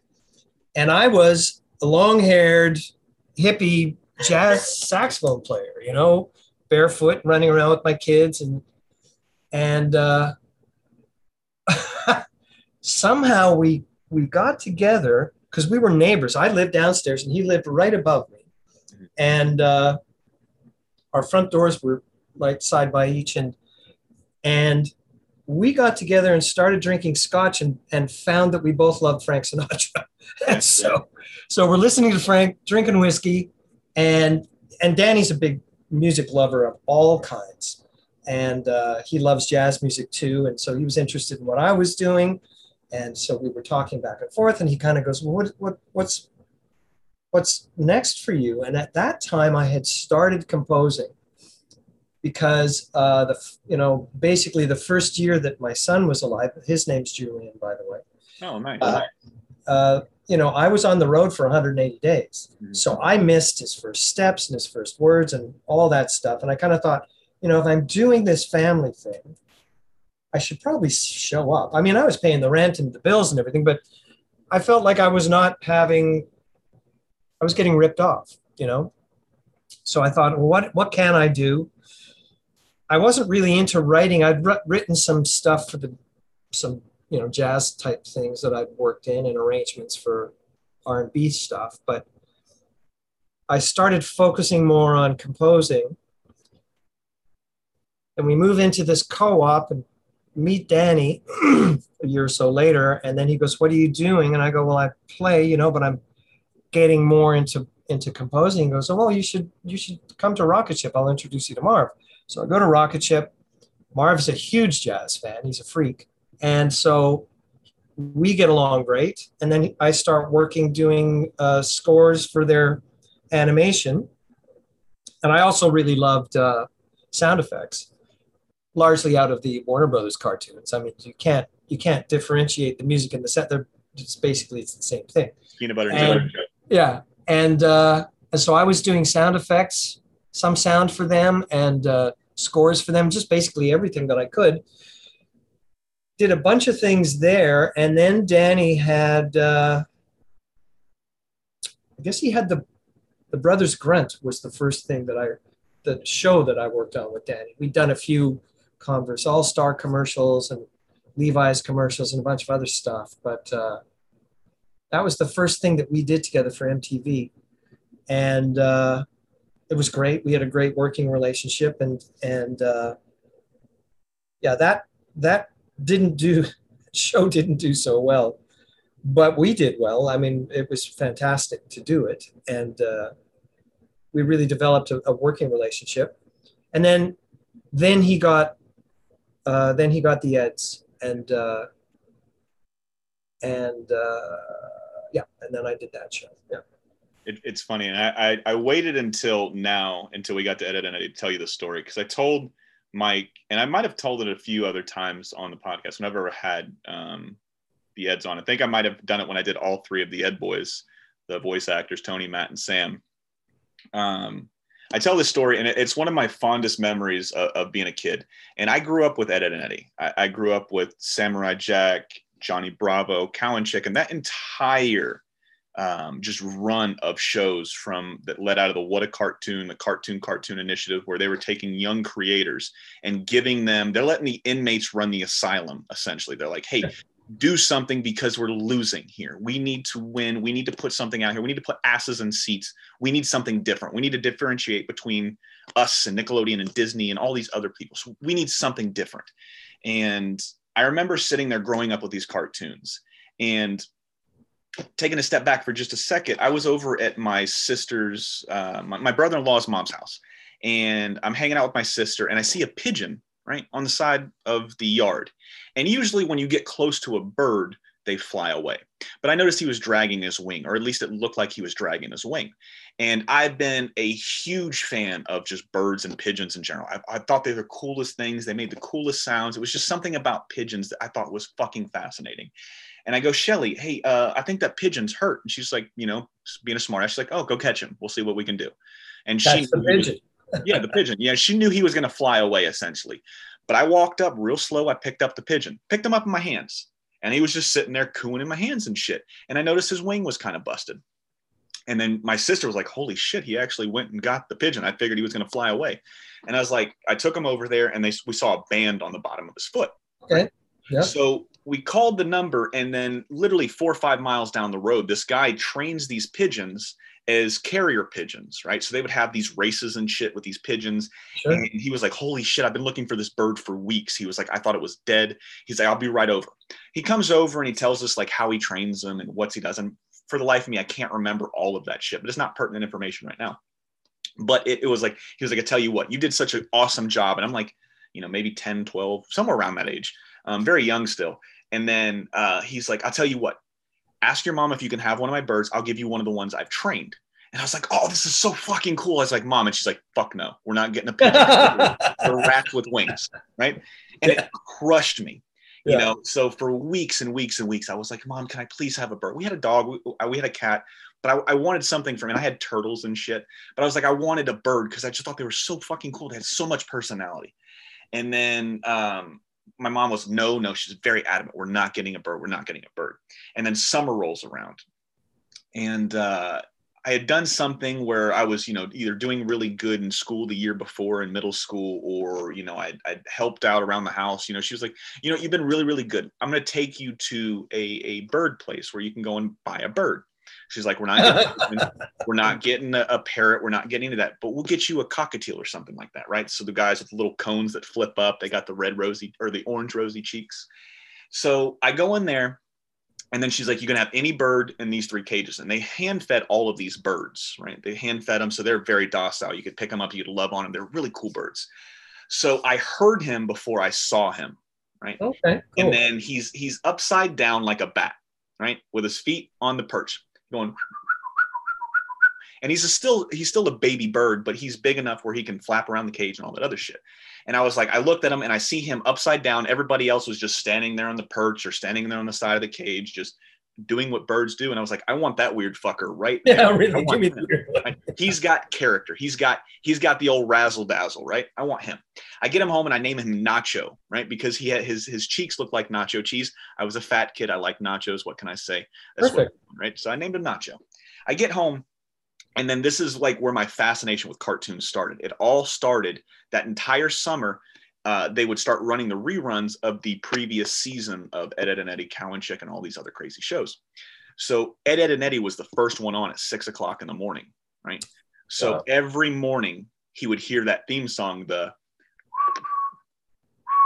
and i was the long haired hippie jazz saxophone player, you know, barefoot running around with my kids and and uh, somehow we we got together because we were neighbors. I lived downstairs and he lived right above me, and uh, our front doors were like side by each, and and we got together and started drinking scotch and, and found that we both loved Frank Sinatra. and so, so we're listening to Frank, drinking whiskey, and and Danny's a big music lover of all kinds, and uh, he loves jazz music too. And so he was interested in what I was doing, and so we were talking back and forth. And he kind of goes, "Well, what what what's what's next for you?" And at that time, I had started composing because uh, the you know basically the first year that my son was alive, his name's Julian, by the way. Oh, nice. Uh, uh, you know, I was on the road for 180 days, mm-hmm. so I missed his first steps and his first words and all that stuff. And I kind of thought, you know, if I'm doing this family thing, I should probably show up. I mean, I was paying the rent and the bills and everything, but I felt like I was not having. I was getting ripped off, you know. So I thought, well, what what can I do? I wasn't really into writing. I'd written some stuff for the some you know jazz type things that I'd worked in and arrangements for R and B stuff, but I started focusing more on composing. And we move into this co-op, and meet Danny a year or so later, and then he goes, "What are you doing?" And I go, "Well, I play, you know, but I'm getting more into into composing." He goes, "Oh, well, you should you should come to Rocketship. I'll introduce you to Marv." So I go to Rocketship. Marv's a huge jazz fan. He's a freak, and so we get along great. And then I start working doing uh, scores for their animation, and I also really loved uh, sound effects largely out of the Warner Brothers cartoons. I mean, you can't you can't differentiate the music and the set. They're just basically it's the same thing. Peanut butter and, and Yeah, and uh, and so I was doing sound effects, some sound for them, and uh, scores for them, just basically everything that I could. Did a bunch of things there, and then Danny had. Uh, I guess he had the the Brothers Grunt was the first thing that I the show that I worked on with Danny. We'd done a few Converse All Star commercials and Levi's commercials and a bunch of other stuff. But uh, that was the first thing that we did together for MTV, and uh, it was great. We had a great working relationship, and and uh, yeah, that that didn't do show didn't do so well, but we did well. I mean, it was fantastic to do it, and uh, we really developed a, a working relationship. And then then he got uh, then he got the eds and uh, and uh, yeah, and then I did that show. Yeah. It, it's funny, and I, I, I waited until now until we got to edit and I tell you the story because I told Mike, and I might have told it a few other times on the podcast I've ever had um, the Eds on. I think I might have done it when I did all three of the Ed boys, the voice actors Tony, Matt, and Sam. Um, I tell this story, and it's one of my fondest memories of, of being a kid. And I grew up with Ed, Edd and Eddy. I, I, grew up with Samurai Jack, Johnny Bravo, Cow and Chicken. That entire um, just run of shows from that led out of the What a Cartoon, the Cartoon Cartoon Initiative, where they were taking young creators and giving them. They're letting the inmates run the asylum. Essentially, they're like, "Hey, do something because we're losing here. We need to win. We need to put something out here. We need to put asses in seats. We need something different. We need to differentiate between us and Nickelodeon and Disney and all these other people. So we need something different. And I remember sitting there growing up with these cartoons and taking a step back for just a second. I was over at my sister's, uh, my, my brother in law's mom's house, and I'm hanging out with my sister, and I see a pigeon right on the side of the yard. And usually, when you get close to a bird, they fly away. But I noticed he was dragging his wing, or at least it looked like he was dragging his wing. And I've been a huge fan of just birds and pigeons in general. I, I thought they were the coolest things. They made the coolest sounds. It was just something about pigeons that I thought was fucking fascinating. And I go, Shelly, hey, uh, I think that pigeon's hurt. And she's like, you know, being a smart ass, she's like, oh, go catch him. We'll see what we can do. And That's she, the pigeon yeah, the pigeon. Yeah, she knew he was going to fly away essentially. But I walked up real slow. I picked up the pigeon, picked him up in my hands, and he was just sitting there cooing in my hands and shit. And I noticed his wing was kind of busted. And then my sister was like, "Holy shit!" He actually went and got the pigeon. I figured he was going to fly away. And I was like, I took him over there, and they we saw a band on the bottom of his foot. Okay. Yeah. So we called the number, and then literally four or five miles down the road, this guy trains these pigeons as carrier pigeons, right? So they would have these races and shit with these pigeons. Sure. And he was like, Holy shit, I've been looking for this bird for weeks. He was like, I thought it was dead. He's like, I'll be right over. He comes over and he tells us like how he trains them and what he does. And for the life of me, I can't remember all of that shit, but it's not pertinent information right now. But it, it was like, he was like, I tell you what, you did such an awesome job. And I'm like, you know, maybe 10, 12, somewhere around that age, um, very young still. And then uh, he's like, I'll tell you what, ask your mom if you can have one of my birds. I'll give you one of the ones I've trained. And I was like, oh, this is so fucking cool. I was like, mom, and she's like, fuck no, we're not getting a pigeon. They're rats with wings, right? And yeah. it crushed me. You yeah. know, so for weeks and weeks and weeks, I was like, Mom, can I please have a bird? We had a dog, we, we had a cat, but I, I, wanted something from it. I had turtles and shit, but I was like, I wanted a bird because I just thought they were so fucking cool. They had so much personality. And then um, my mom was no, no. She's very adamant. We're not getting a bird. We're not getting a bird. And then summer rolls around, and uh, I had done something where I was, you know, either doing really good in school the year before in middle school, or you know, I'd, I'd helped out around the house. You know, she was like, you know, you've been really, really good. I'm going to take you to a a bird place where you can go and buy a bird. She's like, we're not getting, we're not getting a, a, parrot, we're not getting into that, but we'll get you a cockatiel or something like that, right? So the guys with the little cones that flip up, they got the red rosy or the orange rosy cheeks. So I go in there and then she's like, you can have any bird in these three cages. And they hand fed all of these birds, right? They hand fed them. So they're very docile. You could pick them up, you could love on them. They're really cool birds. So I heard him before I saw him, right? Okay. Cool. And then he's he's upside down like a bat, right? With his feet on the perch, going and he's still he's still a baby bird, but he's big enough where he can flap around the cage and all that other shit. And I was like, I looked at him and I see him upside down. Everybody else was just standing there on the perch or standing there on the side of the cage, just doing what birds do. And I was like, I want that weird fucker right now. yeah. Really, give me the He's got character. He's got he's got the old razzle dazzle, right? I want him. I get him home and I name him Nacho, right? Because he had his his cheeks look like nacho cheese. I was a fat kid. I like nachos. What can I say? That's Perfect. What, right. So I named him Nacho. I get home and then this is like where my fascination with cartoons started. It all started that entire summer. Uh, they would start running the reruns of the previous season of Ed, Edd and Eddy, Cow and Chick, and all these other crazy shows. So Ed, Edd and Eddy was the first one on at six o'clock in the morning, right? So wow. every morning he would hear that theme song, the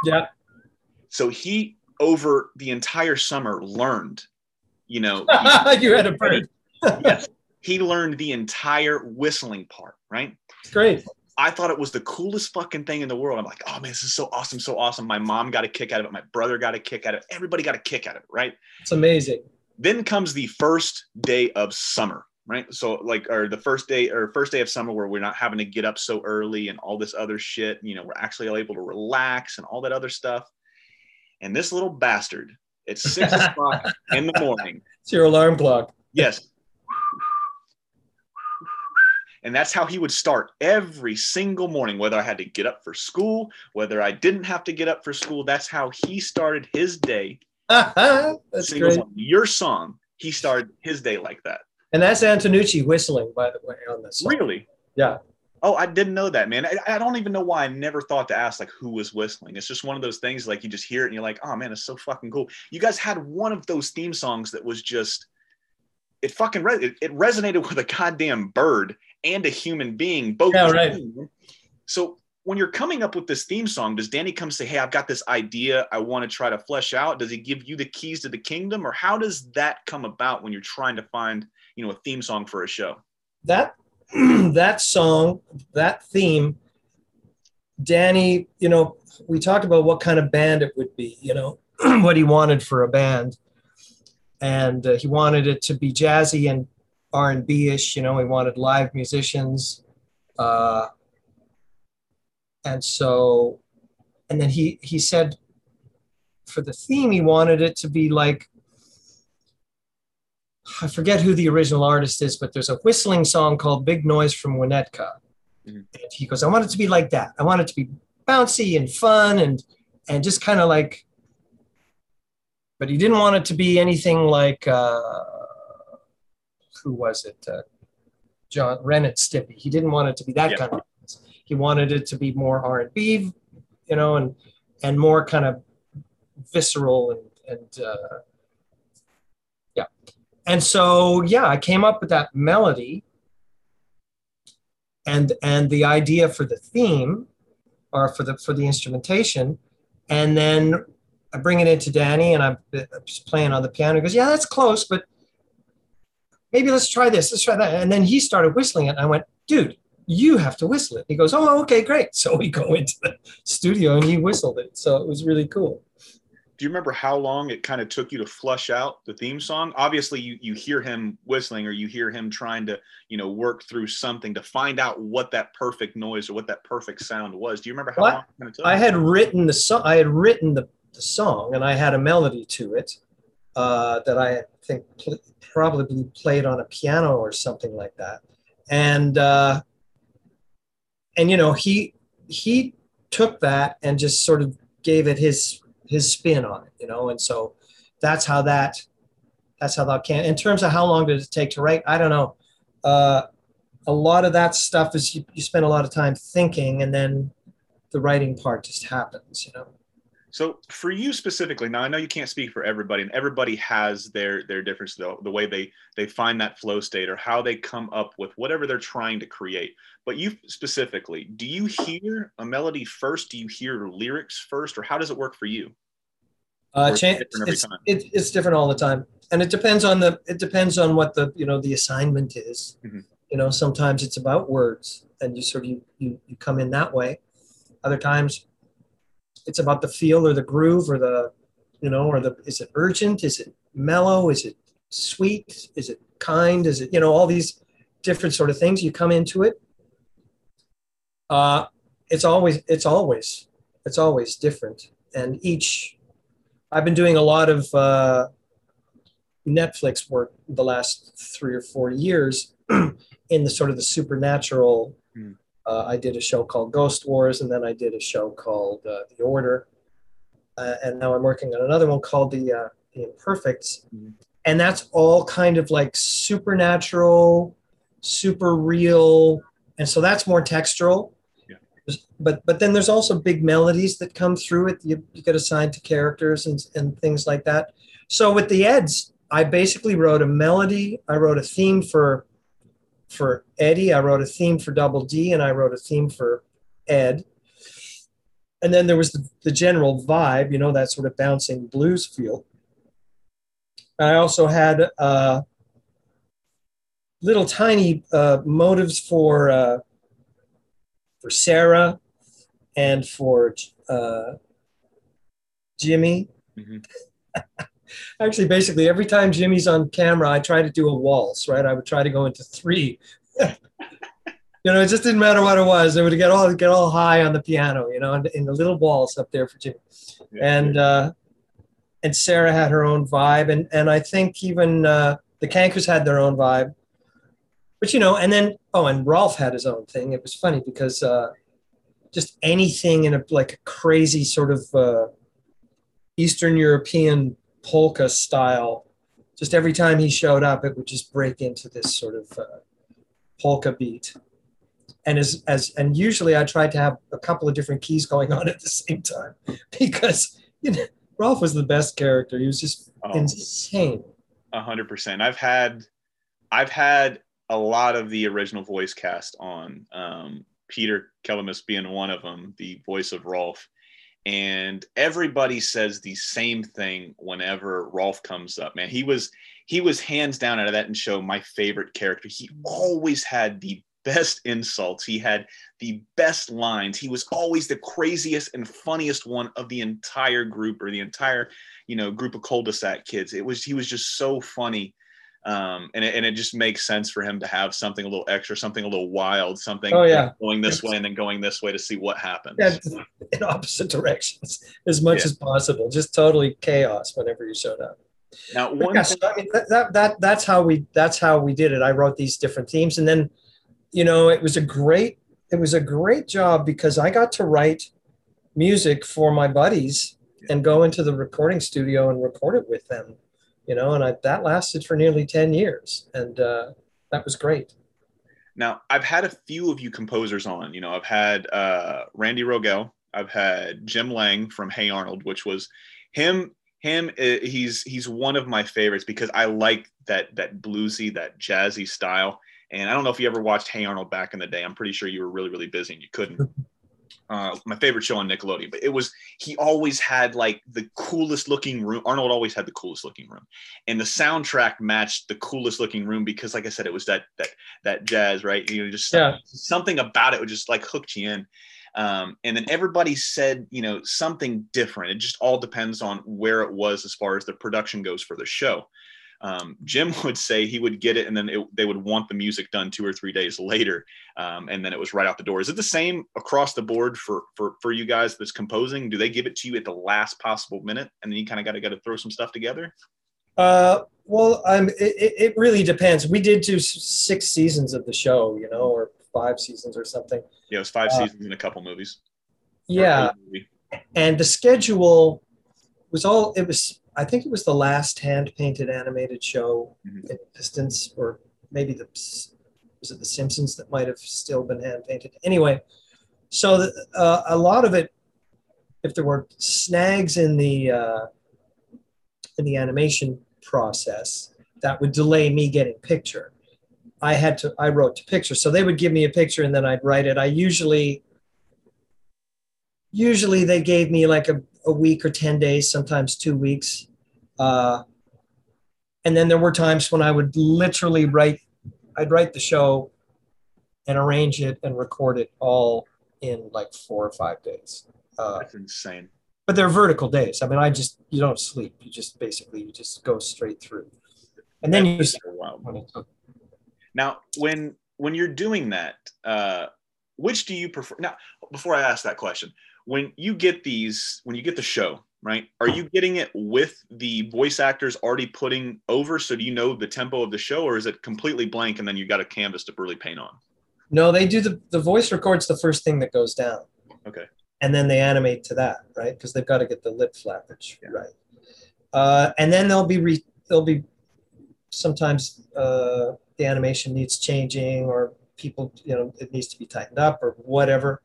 yeah. So he over the entire summer learned, you know, you had a bird. yes, he learned the entire whistling part, right? It's great. I thought it was the coolest fucking thing in the world. I'm like, oh man, this is so awesome, so awesome. My mom got a kick out of it. My brother got a kick out of it. Everybody got a kick out of it, right? It's amazing. Then comes the first day of summer, right? So like, or the first day or first day of summer where we're not having to get up so early and all this other shit. You know, we're actually able to relax and all that other stuff. And this little bastard, it's six o'clock in the morning. It's your alarm clock. Yes, and that's how he would start every single morning, whether I had to get up for school, whether I didn't have to get up for school. That's how he started his day. that's great. Your song, he started his day like that. And that's Antonucci whistling, by the way, on this. Song. Really? Yeah. Oh, I didn't know that, man. I, I, don't even know why I never thought to ask like who was whistling. It's just one of those things like you just hear it and you're like, oh man, it's so fucking cool. You guys had one of those theme songs that was just it fucking re- it, it resonated with a goddamn bird and a human being, both. Yeah, right. So when you're coming up with this theme song, does Danny come say, "Hey, I've got this idea. I want to try to flesh out"? Does he give you the keys to the kingdom, or how does that come about when you're trying to find, you know, a theme song for a show? That that song, that theme, Danny, you know, we talked about what kind of band it would be, you know, what he wanted for a band, and uh, he wanted it to be jazzy and R&B-ish, you know, he wanted live musicians. Uh, and so, and then he, he said for the theme, he wanted it to be like, I forget who the original artist is, but there's a whistling song called Big Noise from Winnetka. Mm-hmm. And he goes, I want it to be like that. I want it to be bouncy and fun and, and just kind of like, but he didn't want it to be anything like, uh, who was it? Uh, John Rennet Stippy. He didn't want it to be that yeah. kind of. He wanted it to be more R and B, you know, and and more kind of visceral and and uh, yeah. And so yeah, I came up with that melody and and the idea for the theme or for the for the instrumentation, and then I bring it into Danny and I'm uh, just playing on the piano. He goes, "Yeah, that's close, but maybe let's try this, let's try that. And then he started whistling it. And I went, dude, you have to whistle it. He goes, oh, okay, great. So we go into the studio and he whistled it. So it was really cool. Do you remember how long it kind of took you to flush out the theme song? Obviously, you you hear him whistling or you hear him trying to, you know, work through something to find out what that perfect noise or what that perfect sound was. Do you remember how well, long it took? I had written the song. I had written the, the song and I had a melody to it uh, that I think pl- probably played on a piano or something like that. And uh, and you know he he took that and just sort of gave it his his spin on it, you know. And so that's how that that's how that can. In terms of how long does it take to write, I don't know. Uh, a lot of that stuff is you, you spend a lot of time thinking, and then the writing part just happens, you know. So for you specifically, now I know you can't speak for everybody, and everybody has their their difference, though the way they they find that flow state or how they come up with whatever they're trying to create. But you specifically, do you hear a melody first? Do you hear lyrics first, or how does it work for you? Uh, cha- it's, it, it's different all the time, and it depends on the it depends on what the you know the assignment is. Mm-hmm. You know, sometimes it's about words, and you sort of you, you you come in that way. Other times it's about the feel or the groove or the you know or the is it urgent? Is it mellow? Is it sweet? Is it kind? Is it you know all these different sort of things. You come into it uh, it's always it's always it's always different. And each i've been doing a lot of uh, netflix work the last three or four years in the sort of the supernatural mm. Uh, I did a show called Ghost Wars, and then I did a show called uh, The Order, uh, and now I'm working on another one called The uh, The Imperfects, mm-hmm. and that's all kind of like supernatural, super real, and so that's more textural. Yeah. But but then there's also big melodies that come through it. You, you get assigned to characters and and things like that. So with the Eds, I basically wrote a melody. I wrote a theme for for Eddie. I wrote a theme for Double D, and I wrote a theme for Ed. And then there was the, the general vibe, you know, that sort of bouncing blues feel. I also had uh, little tiny uh, motives for uh, for Sarah and for uh, Jimmy. Mm-hmm. actually basically every time Jimmy's on camera, I try to do a waltz, right? I would try to go into three. you know, it just didn't matter what it was. It would get all get all high on the piano, you know, in, in the little waltz up there for Jimmy. Yeah, and uh, and Sarah had her own vibe, and and I think even uh, the Kankers had their own vibe. But you know, and then oh, and Rolf had his own thing. It was funny because uh, just anything in a like a crazy sort of uh, Eastern European polka style. Just every time he showed up, it would just break into this sort of uh, polka beat. And as, as and usually I tried to have a couple of different keys going on at the same time because you know Rolf was the best character. He was just oh, insane. A hundred percent. I've had I've had a lot of the original voice cast on. Um, Peter Kelamis being one of them, the voice of Rolf and everybody says the same thing whenever Rolf comes up. Man, he was he was hands down out of that and show my favorite character. He always had the best insults. He had the best lines. He was always the craziest and funniest one of the entire group or the entire, you know, group of cul-de-sac kids. It was he was just so funny um, and it, and it just makes sense for him to have something a little extra, something a little wild, something oh, yeah. going this way and then going this way to see what happens. Yeah, in opposite directions as much yeah. as possible. Just totally chaos whenever you showed up. Now, one I mean, that, that, that that's how we that's how we did it. I wrote these different themes, and then, you know, it was a great it was a great job because I got to write music for my buddies and go into the recording studio and record it with them you know, and I, that lasted for nearly 10 years. And uh, that was great. Now, I've had a few of you composers on. You know, I've had uh, Randy Rogel, I've had Jim Lang from Hey Arnold, which was him. Him, uh, he's he's one of my favorites because I like that that bluesy, that jazzy style. And I don't know if you ever watched Hey Arnold back in the day. I'm pretty sure you were really really busy and you couldn't. uh, my favorite show on Nickelodeon, but it was he always had like the coolest looking room. Arnold always had the coolest looking room, and the soundtrack matched the coolest looking room because, like I said, it was that that that jazz, right? You know, just yeah. something about it would just like hooked you in. Um, and then everybody said, you know, something different. It just all depends on where it was as far as the production goes for the show um, Jim would say he would get it and then it, they would want the music done two or three days later. Um, and then it was right out the door. Is it the same across the board for, for, for you guys that's composing? Do they give it to you at the last possible minute and then you kind of got to, got to throw some stuff together? Uh, well, I'm, it, it really depends. We did do six seasons of the show, you know, or five seasons or something. Yeah, it was five uh, seasons and a couple movies. Yeah. Movie. And the schedule was all, it was I think it was the last hand painted animated show mm-hmm. in existence, or maybe the was it the Simpsons that might have still been hand painted. Anyway, so the, uh, a lot of it if there were snags in the uh, in the animation process that would delay me getting picture, I had to I wrote to picture. So they would give me a picture and then I'd write it. I usually usually they gave me like a, a week or 10 days, sometimes two weeks. Uh, and then there were times when I would literally write, I'd write the show and arrange it and record it all in like four or five days. Uh, That's insane. But they're vertical days. I mean, I just, you don't sleep. You just basically, you just go straight through. And then That's you, so now, when, when you're doing that, uh, which do you prefer? Now, before I ask that question, when you get these, when you get the show, right? Are you getting it with the voice actors already putting over? So do you know the tempo of the show, or is it completely blank and then you got a canvas to really paint on? No, they do the the voice records the first thing that goes down. Okay. And then they animate to that, right? Because they've got to get the lip flappage yeah. right. Uh, and then they'll be re, they'll be sometimes uh, the animation needs changing or people you know it needs to be tightened up or whatever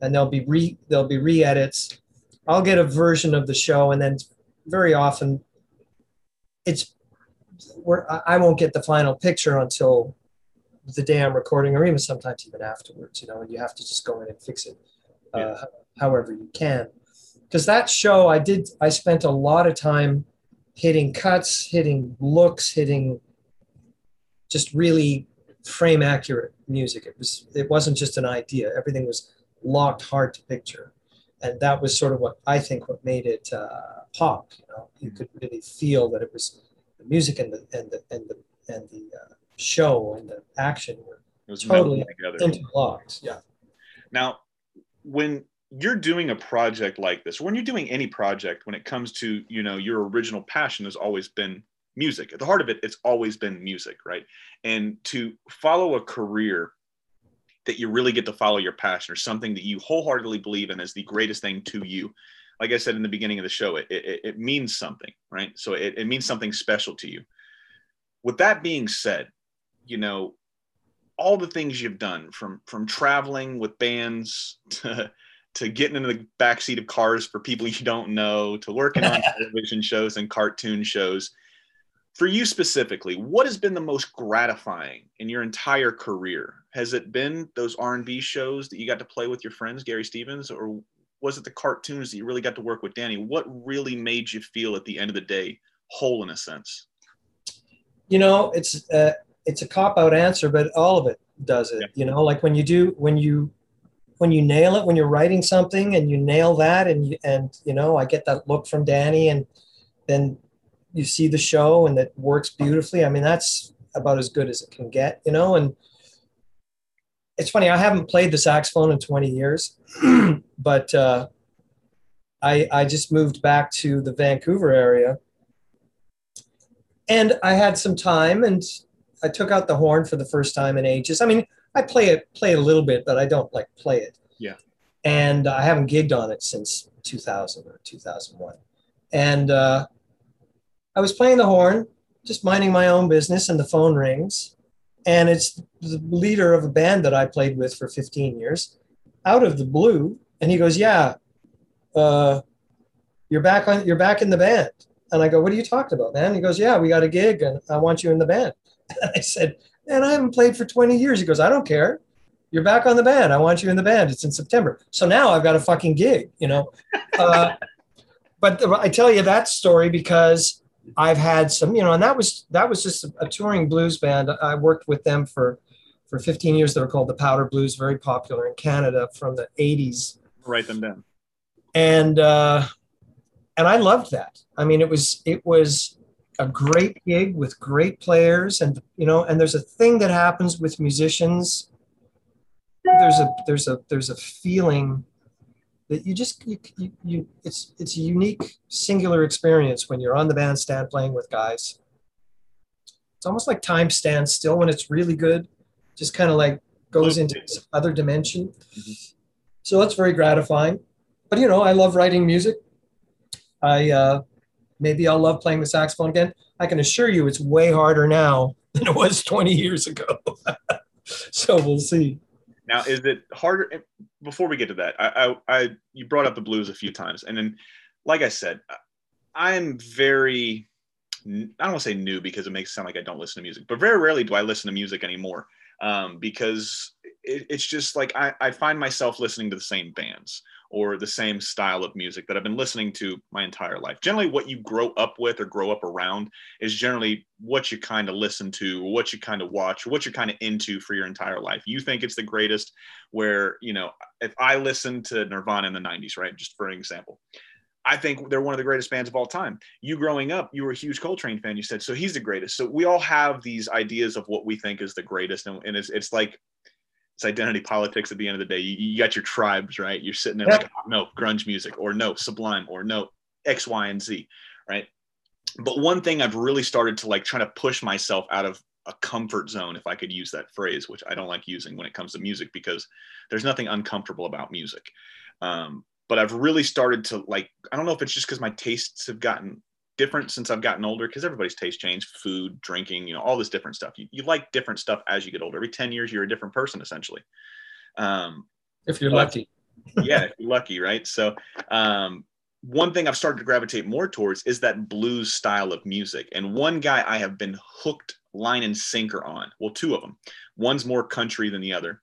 and there'll be re there'll be re-edits. I'll get a version of the show and then very often it's where i won't get the final picture until the day i'm recording or even sometimes even afterwards you know and you have to just go in and fix it uh, yeah. however you can. Because that show i did i spent a lot of time hitting cuts hitting looks hitting just really frame accurate music. It was it wasn't just an idea. Everything was locked hard to picture. And that was sort of what I think what made it uh, pop. You know, you could really feel that it was the music and the and the and the and the uh, show and the action were totally interlocked. Yeah. Now, when you're doing a project like this, when you're doing any project, when it comes to you know your original passion has always been music. At the heart of it, it's always been music, right? And to follow a career that you really get to follow your passion or something that you wholeheartedly believe in as the greatest thing to you. Like i said in the beginning of the show it, it, it means something right? So it, it means something special to you. With that being said you know all the things you've done from from traveling with bands to to getting in the backseat of cars for people you don't know to working on television shows and cartoon shows for you specifically what has been the most gratifying in your entire career has it been those r&b shows that you got to play with your friends gary stevens or was it the cartoons that you really got to work with danny what really made you feel at the end of the day whole in a sense you know it's a, it's a cop out answer but all of it does it yeah. you know like when you do when you when you nail it when you're writing something and you nail that and you and you know i get that look from danny and then you see the show and it works beautifully. I mean, that's about as good as it can get, you know. And it's funny, I haven't played the saxophone in 20 years, but uh, I I just moved back to the Vancouver area, and I had some time, and I took out the horn for the first time in ages. I mean, I play it play it a little bit, but I don't like play it. Yeah. And I haven't gigged on it since 2000 or 2001, and uh, I was playing the horn, just minding my own business, and the phone rings. And it's the leader of a band that I played with for 15 years, out of the blue. And he goes, Yeah, uh, you're back on you're back in the band. And I go, What are you talking about, man? He goes, Yeah, we got a gig and I want you in the band. And I said, Man, I haven't played for 20 years. He goes, I don't care. You're back on the band. I want you in the band. It's in September. So now I've got a fucking gig, you know. Uh, but I tell you that story because I've had some, you know, and that was that was just a, touring blues band. I worked with them for for 15 years. They were called the Powder Blues, very popular in Canada from the 80s. Write them down. And uh, and I loved that. I mean, it was it was a great gig with great players, and you know, and there's a thing that happens with musicians. There's a there's a there's a feeling that you just you, you, you, it's it's a unique singular experience when you're on the bandstand playing with guys. It's almost like time stands still when it's really good. Just kind of like goes into this other dimension. Mm-hmm. so that's very gratifying. But you know i love writing music. I uh, maybe i'll love playing the saxophone again. I can assure you it's way harder now than it was 20 years ago. So we'll see Now, is it harder? eh, Before we get to that, I, I, I, you brought up the blues a few times, and then, like I said, I'm very, I don't want to say new because it makes it sound like I don't listen to music, but very rarely do I listen to music anymore, um, because it, it's just like I, I find myself listening to the same bands or the same style of music that I've been listening to my entire life. Generally, what you grow up with or grow up around is generally what you kind of listen to, what you kind of watch, what you're kind of into for your entire life. You think it's the greatest, where, you know, if I listened to Nirvana in the 90s, right, just for an example, I think they're one of the greatest bands of all time. You growing up, you were a huge Coltrane fan, you said, so he's the greatest. So we all have these ideas of what we think is the greatest. And, and it's, it's like, it's identity politics at the end of the day. You, you got your tribes, right? You're sitting there Yep. like, oh, no, grunge music, or no, sublime, or no, X, Y, and Z, right? But one thing I've really started to like trying to push myself out of a comfort zone, if I could use that phrase, which I don't like using when it comes to music because there's nothing uncomfortable about music. Um, but I've really started to like, I don't know if it's just because my tastes have gotten different since I've gotten older because everybody's taste changed food, drinking, you know, all this different stuff. You, you like different stuff as you get older. Every 10 years, you're a different person essentially. Um, If you're But- lucky. yeah, if you're lucky, right? So, um, one thing I've started to gravitate more towards is that blues style of music. And one guy I have been hooked line and sinker on. Well, two of them. One's more country than the other,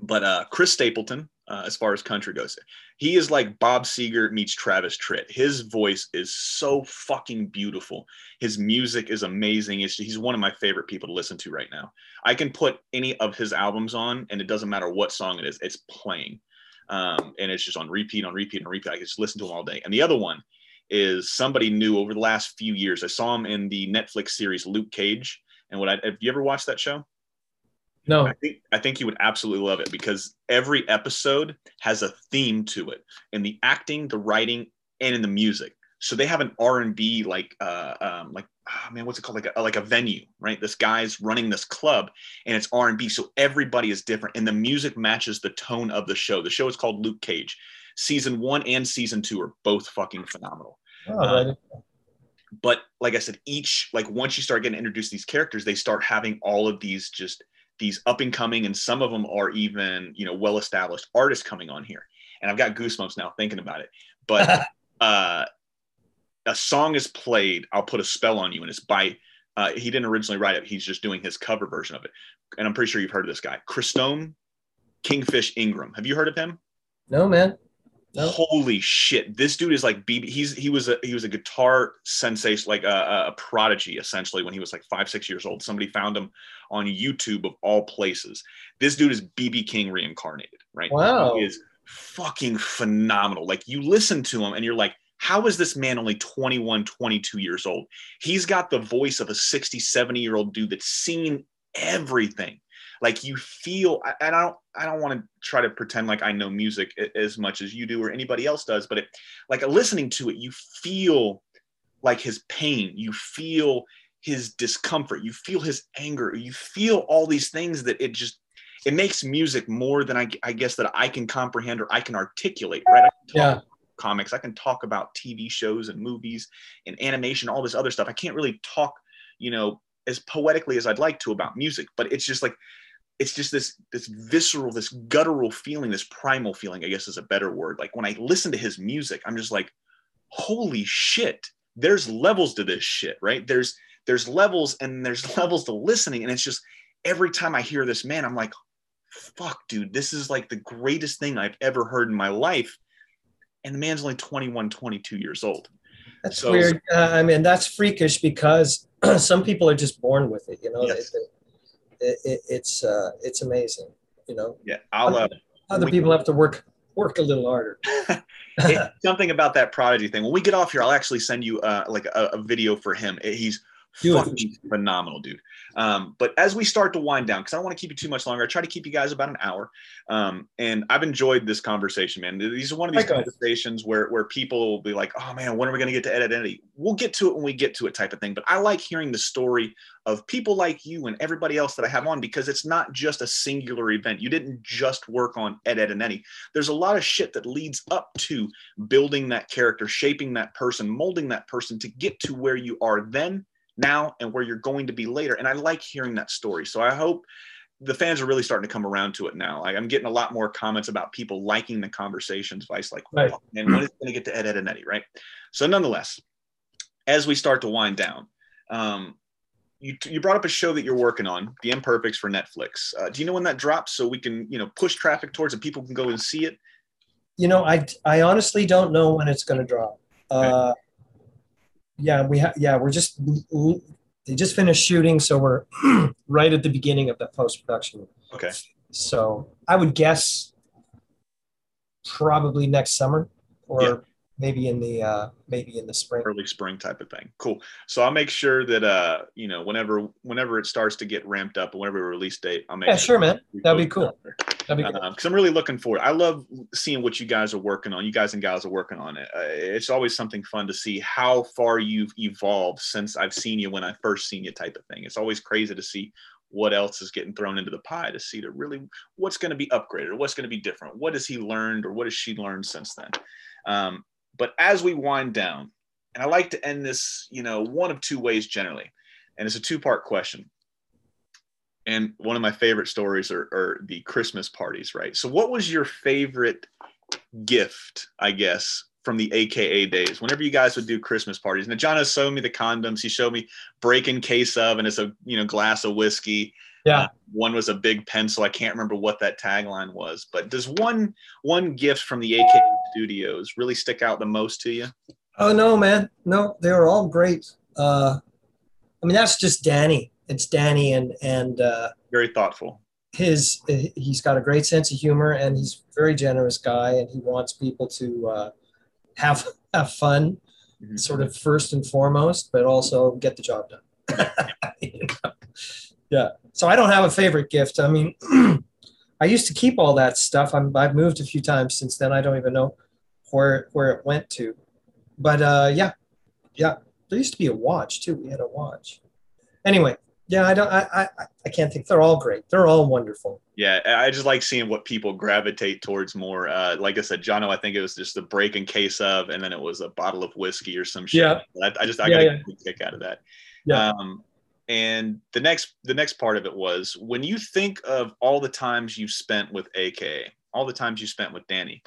but uh, Chris Stapleton, uh, as far as country goes, he is like Bob Seger meets Travis Tritt. His voice is so fucking beautiful. His music is amazing. It's, he's one of my favorite people to listen to right now. I can put any of his albums on, and it doesn't matter what song it is, it's playing um, and it's just on repeat, on repeat, and repeat. I can just listen to them all day. And the other one is somebody new over the last few years. I saw him in the Netflix series Luke Cage. And what I have you ever watched that show? No. I think I think you would absolutely love it because every episode has a theme to it in the acting, the writing, and in the music. So they have an R and B like uh, um, like oh man, what's it called? Like a, like a venue, right? This guy's running this club, and it's R and B. So everybody is different, and the music matches the tone of the show. The show is called Luke Cage. Season one and season two are both fucking phenomenal Oh, Uh, but like I said, each like once you start getting introduced to these characters, they start having all of these just these up and coming, and some of them are even you know well established artists coming on here. And I've got goosebumps now thinking about it. But uh, a song is played, I'll put a spell on you, and it's by uh, he didn't originally write it. He's just doing his cover version of it. And I'm pretty sure you've heard of this guy, Christone Kingfish Ingram. Have you heard of him? no, man. No. Holy shit! This dude is like BB. He's he was a he was a guitar sensation, like a, a prodigy essentially when he was like five six years old. Somebody found him on YouTube of all places. This dude is BB King reincarnated, right? Wow. He is fucking phenomenal. Like you listen to him and you're like, how is this man only 21, 22 years old? He's got the voice of a 60, 70 year old dude that's seen everything. Like you feel, and I don't, I don't want to try to pretend like I know music as much as you do or anybody else does, but it, like listening to it, you feel like his pain, you feel his discomfort, you feel his anger, you feel all these things that it just, it makes music more than I, I guess that I can comprehend or I can articulate, right? I can talk Yeah. comics, I can talk about TV shows and movies and animation, all this other stuff. I can't really talk, you know, as poetically as I'd like to about music, but it's just like it's just this this visceral, this guttural feeling, this primal feeling, I guess is a better word. Like when I listen to his music, I'm just like, holy shit, there's levels to this shit, right? There's there's levels and there's levels to listening. And it's just every time I hear this man, I'm like, fuck, dude, this is like the greatest thing I've ever heard in my life. And the man's only 21, 22 years old. That's So- weird. Uh, I mean, that's freakish because some people are just born with it. You know, Yes. It, it, it's uh, it's amazing. You know, Yeah, I'll uh, other people have to work work a little harder. something about that prodigy thing. When we get off here, I'll actually send you uh, like a, a video for him. He's. Fucking phenomenal, dude. Um, but as we start to wind down, because I don't want to keep you too much longer, I try to keep you guys about an hour. Um, and I've enjoyed this conversation, man. These are one of these Likewise. conversations where where people will be like, "Oh man, when are we going to get to Ed Identity?" We'll get to it when we get to it, type of thing. But I like hearing the story of people like you and everybody else that I have on because it's not just a singular event. You didn't just work on Ed, Edd, and Eddy. There's a lot of shit that leads up to building that character, shaping that person, molding that person to get to where you are then, now, and where you're going to be later. And I like hearing that story. So I hope the fans are really starting to come around to it now. Like I'm getting a lot more comments about people liking the conversations. Vice like, Right. "Oh, man, when is going to get to Ed, Edd, and Eddy, right? So, nonetheless, as we start to wind down, um, you you brought up a show that you're working on, The Imperfects for Netflix. Uh, do you know when that drops so we can you know push traffic towards it? People can go and see it. You know, I I honestly don't know when it's going to drop. Uh, yeah, we have. Yeah, we're just they just finished shooting, so we're right at the beginning of the post production. Okay. So I would guess probably next summer, or Yeah. maybe in the uh, maybe in the spring. early spring type of thing. Cool. So I'll make sure that uh, you know, whenever whenever it starts to get ramped up, whenever a release date, I'll make Yeah, sure, man. That'd be cool. Because I'm really looking forward. I love seeing what you guys are working on. You guys and gals are working on it. Uh, it's always something fun to see how far you've evolved since I've seen you when I first seen you, type of thing. It's always crazy to see what else is getting thrown into the pie to see to really what's going to be upgraded or what's going to be different. What has he learned or what has she learned since then? Um, but as we wind down, and I like to end this, you know, one of two ways generally, and it's a two-part question and one of my favorite stories are, are the Christmas parties, right? So, what was your favorite gift, I guess, from the AKA days? Whenever you guys would do Christmas parties, now John has shown me the condoms. He showed me breaking case of, and it's a you know glass of whiskey. Yeah. Uh, one was a big pencil. I can't remember what that tagline was, but does one one gift from the AKA studios really stick out the most to you? Oh no, man, no, they were all great. Uh, I mean, that's just Danny. It's Danny, and and uh, Very thoughtful. his he's got a great sense of humor, and he's a very generous guy, and he wants people to uh, have have fun, Mhm. sort of first and foremost, but also get the job done. You know? Yeah. So I don't have a favorite gift. I mean, I used to keep all that stuff. I'm, I've moved a few times since then. I don't even know where where it went to. But uh, yeah, yeah. There used to be a watch too. We had a watch. Anyway, yeah. I don't. I I, I can't think. They're all great. They're all wonderful. Yeah, I just like seeing what people gravitate towards more. Uh, like I said, Jono, I think it was just the break in case of, and then it was a bottle of whiskey or some shit. Yeah. I, I just I Yeah, got yeah. a kick out of that. Yeah. Um, and the next the next part of it was when you think of all the times you've spent with AK, all the times you spent with Danny,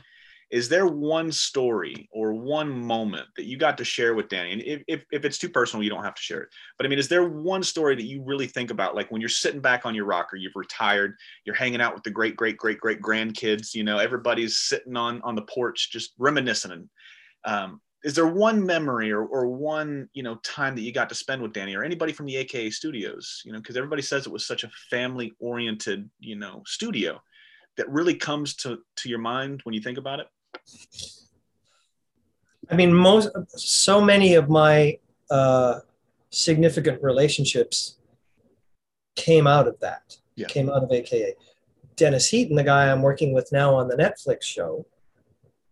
is there one story or one moment that you got to share with Danny? And if, if, if it's too personal, you don't have to share it. But I mean, is there one story that you really think about, like when you're sitting back on your rocker, you've retired, you're hanging out with the great, great, great, great grandkids, you know, everybody's sitting on on the porch just reminiscing. Um, is there one memory or, or one you know time that you got to spend with Danny or anybody from the AKA studios? You know, because everybody says it was such a family oriented, you know, studio that really comes to to your mind when you think about it. I mean, most so many of my uh, significant relationships came out of that. Yeah. Came out of AKA. Dennis Heaton, the guy I'm working with now on the Netflix show,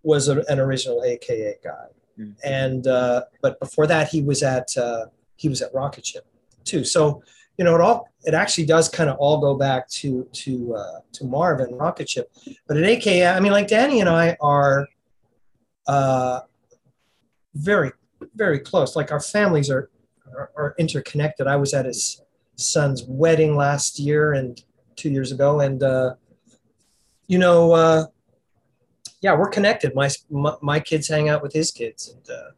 was a, an original AKA guy, Mm. and uh, but before that he was at uh, he was at Rocketship too. So you know it all it actually does kind of all go back to to uh, to Marvin Rocketship, but at AKA I mean like Danny and I are. Uh, very very close. Like our families are, are are interconnected. I was at his son's wedding last year and two years ago and uh you know uh yeah we're connected. My my, my kids hang out with his kids and uh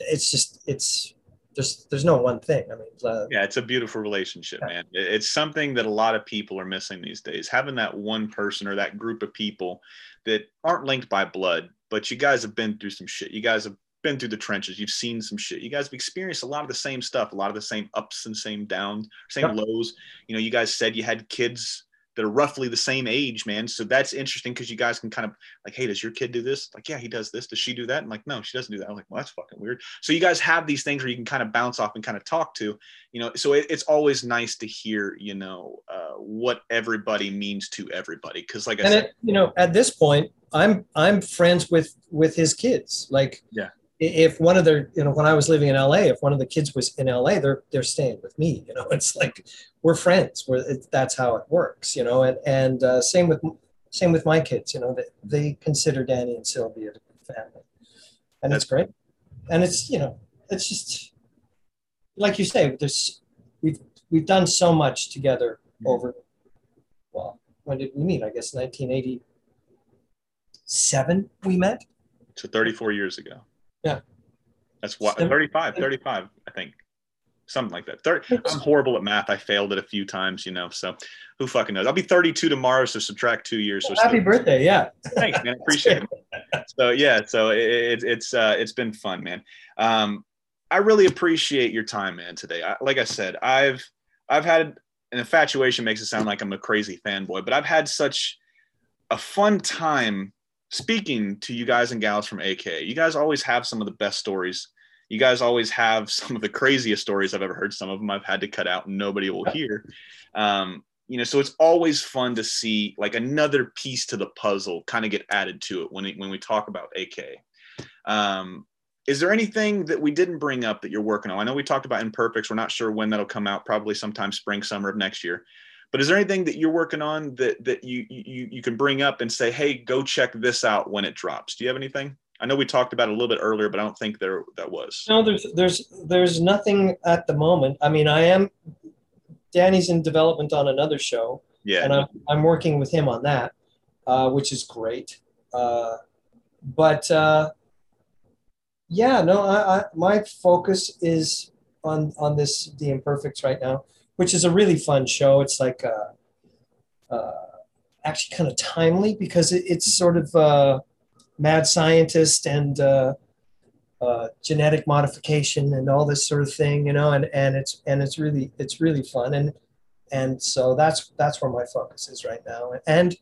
it's just it's there's there's no one thing i mean uh, Yeah, it's a beautiful relationship, Yeah. man. It's something that a lot of people are missing these days. Having that one person or that group of people that aren't linked by blood, but you guys have been through some shit. You guys have been through the trenches. You've seen some shit. You guys have experienced a lot of the same stuff, a lot of the same ups and same downs, same Yep. lows. You know, you guys said you had kids that are roughly the same age, man. So that's interesting because you guys can kind of like, hey, does your kid do this? Like, yeah, he does this. Does she do that? I'm like, no, she doesn't do that. I'm like, well, that's fucking weird. So you guys have these things where you can kind of bounce off and kind of talk to you know so it, it's always nice to hear you know uh, what everybody means to everybody because like i and said it, you know at this point i'm i'm friends with with his kids like Yeah. If one of their you know when i was living in la if one of the kids was in la they're they're staying with me you know it's like we're friends we're it, that's how it works you know and and uh, same with same with my kids you know they, they consider danny and sylvia family and it's great and it's you know it's just like you say there's we've we've done so much together over. Well, when did we meet? I guess 1987 we met. So 34 years ago. Yeah. That's what Seven- 35, 35, I think. Something like that. 30, I'm horrible at math. I failed it a few times, you know. So who fucking knows? I'll be 32 tomorrow, so subtract two years. So Happy still- birthday! Yeah. Thanks, man. Appreciate it. So yeah, so it, it, it's uh, it's been fun, man. Um, I really appreciate your time, man. Today, I, like I said, I've I've had an infatuation makes it sound like I'm a crazy fanboy, but I've had such a fun time speaking to you guys and gals from AK. You guys always have some of the best stories. You guys always have some of the craziest stories I've ever heard. Some of them I've had to cut out and nobody will hear. Um, you know, so it's always fun to see like another piece to the puzzle kind of get added to it when it, when we talk about AK. Um, is there anything that we didn't bring up that you're working on? I know we talked about Imperfects. We're not sure when that'll come out. Probably sometime spring, summer of next year. But is there anything that you're working on that that you you you can bring up and say, hey, go check this out when it drops? Do you have anything? I know we talked about it a little bit earlier, but I don't think there that was. No, there's there's there's nothing at the moment. I mean, I am. Danny's in development on another show, Yeah. and I'm I'm working with him on that, uh, which is great. Uh, but uh, yeah, no, I, I my focus is on on this the Imperfects right now, which is a really fun show. It's like uh, uh, actually kind of timely because it, it's sort of uh, mad scientist and uh, uh, genetic modification and all this sort of thing, you know, and, and it's and it's really it's really fun and and so that's that's where my focus is right now and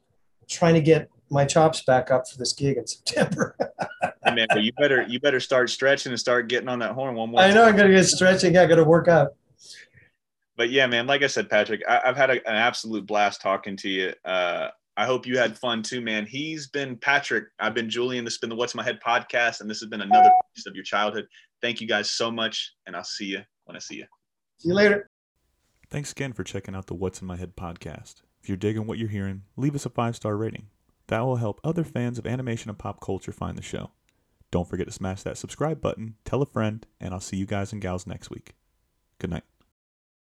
trying to get my chops back up for this gig in September. Hey, man, you better you better start stretching and start getting on that horn one more. I know time. I'm gonna get stretching. I got to work out. But yeah, man, like I said, Patric, I, I've had a, an absolute blast talking to you. Uh, I hope you had fun too, man. He's been Patric. I've been Julian. This has been the What's My Head podcast, and this has been another piece of your childhood. Thank you guys so much, and I'll see you when I see you. See you later. Thanks again for checking out the What's in My Head podcast. If you're digging what you're hearing, leave us a five star rating. That will help other fans of animation and pop culture find the show. Don't forget to smash that subscribe button, tell a friend, and I'll see you guys and gals next week. Good night.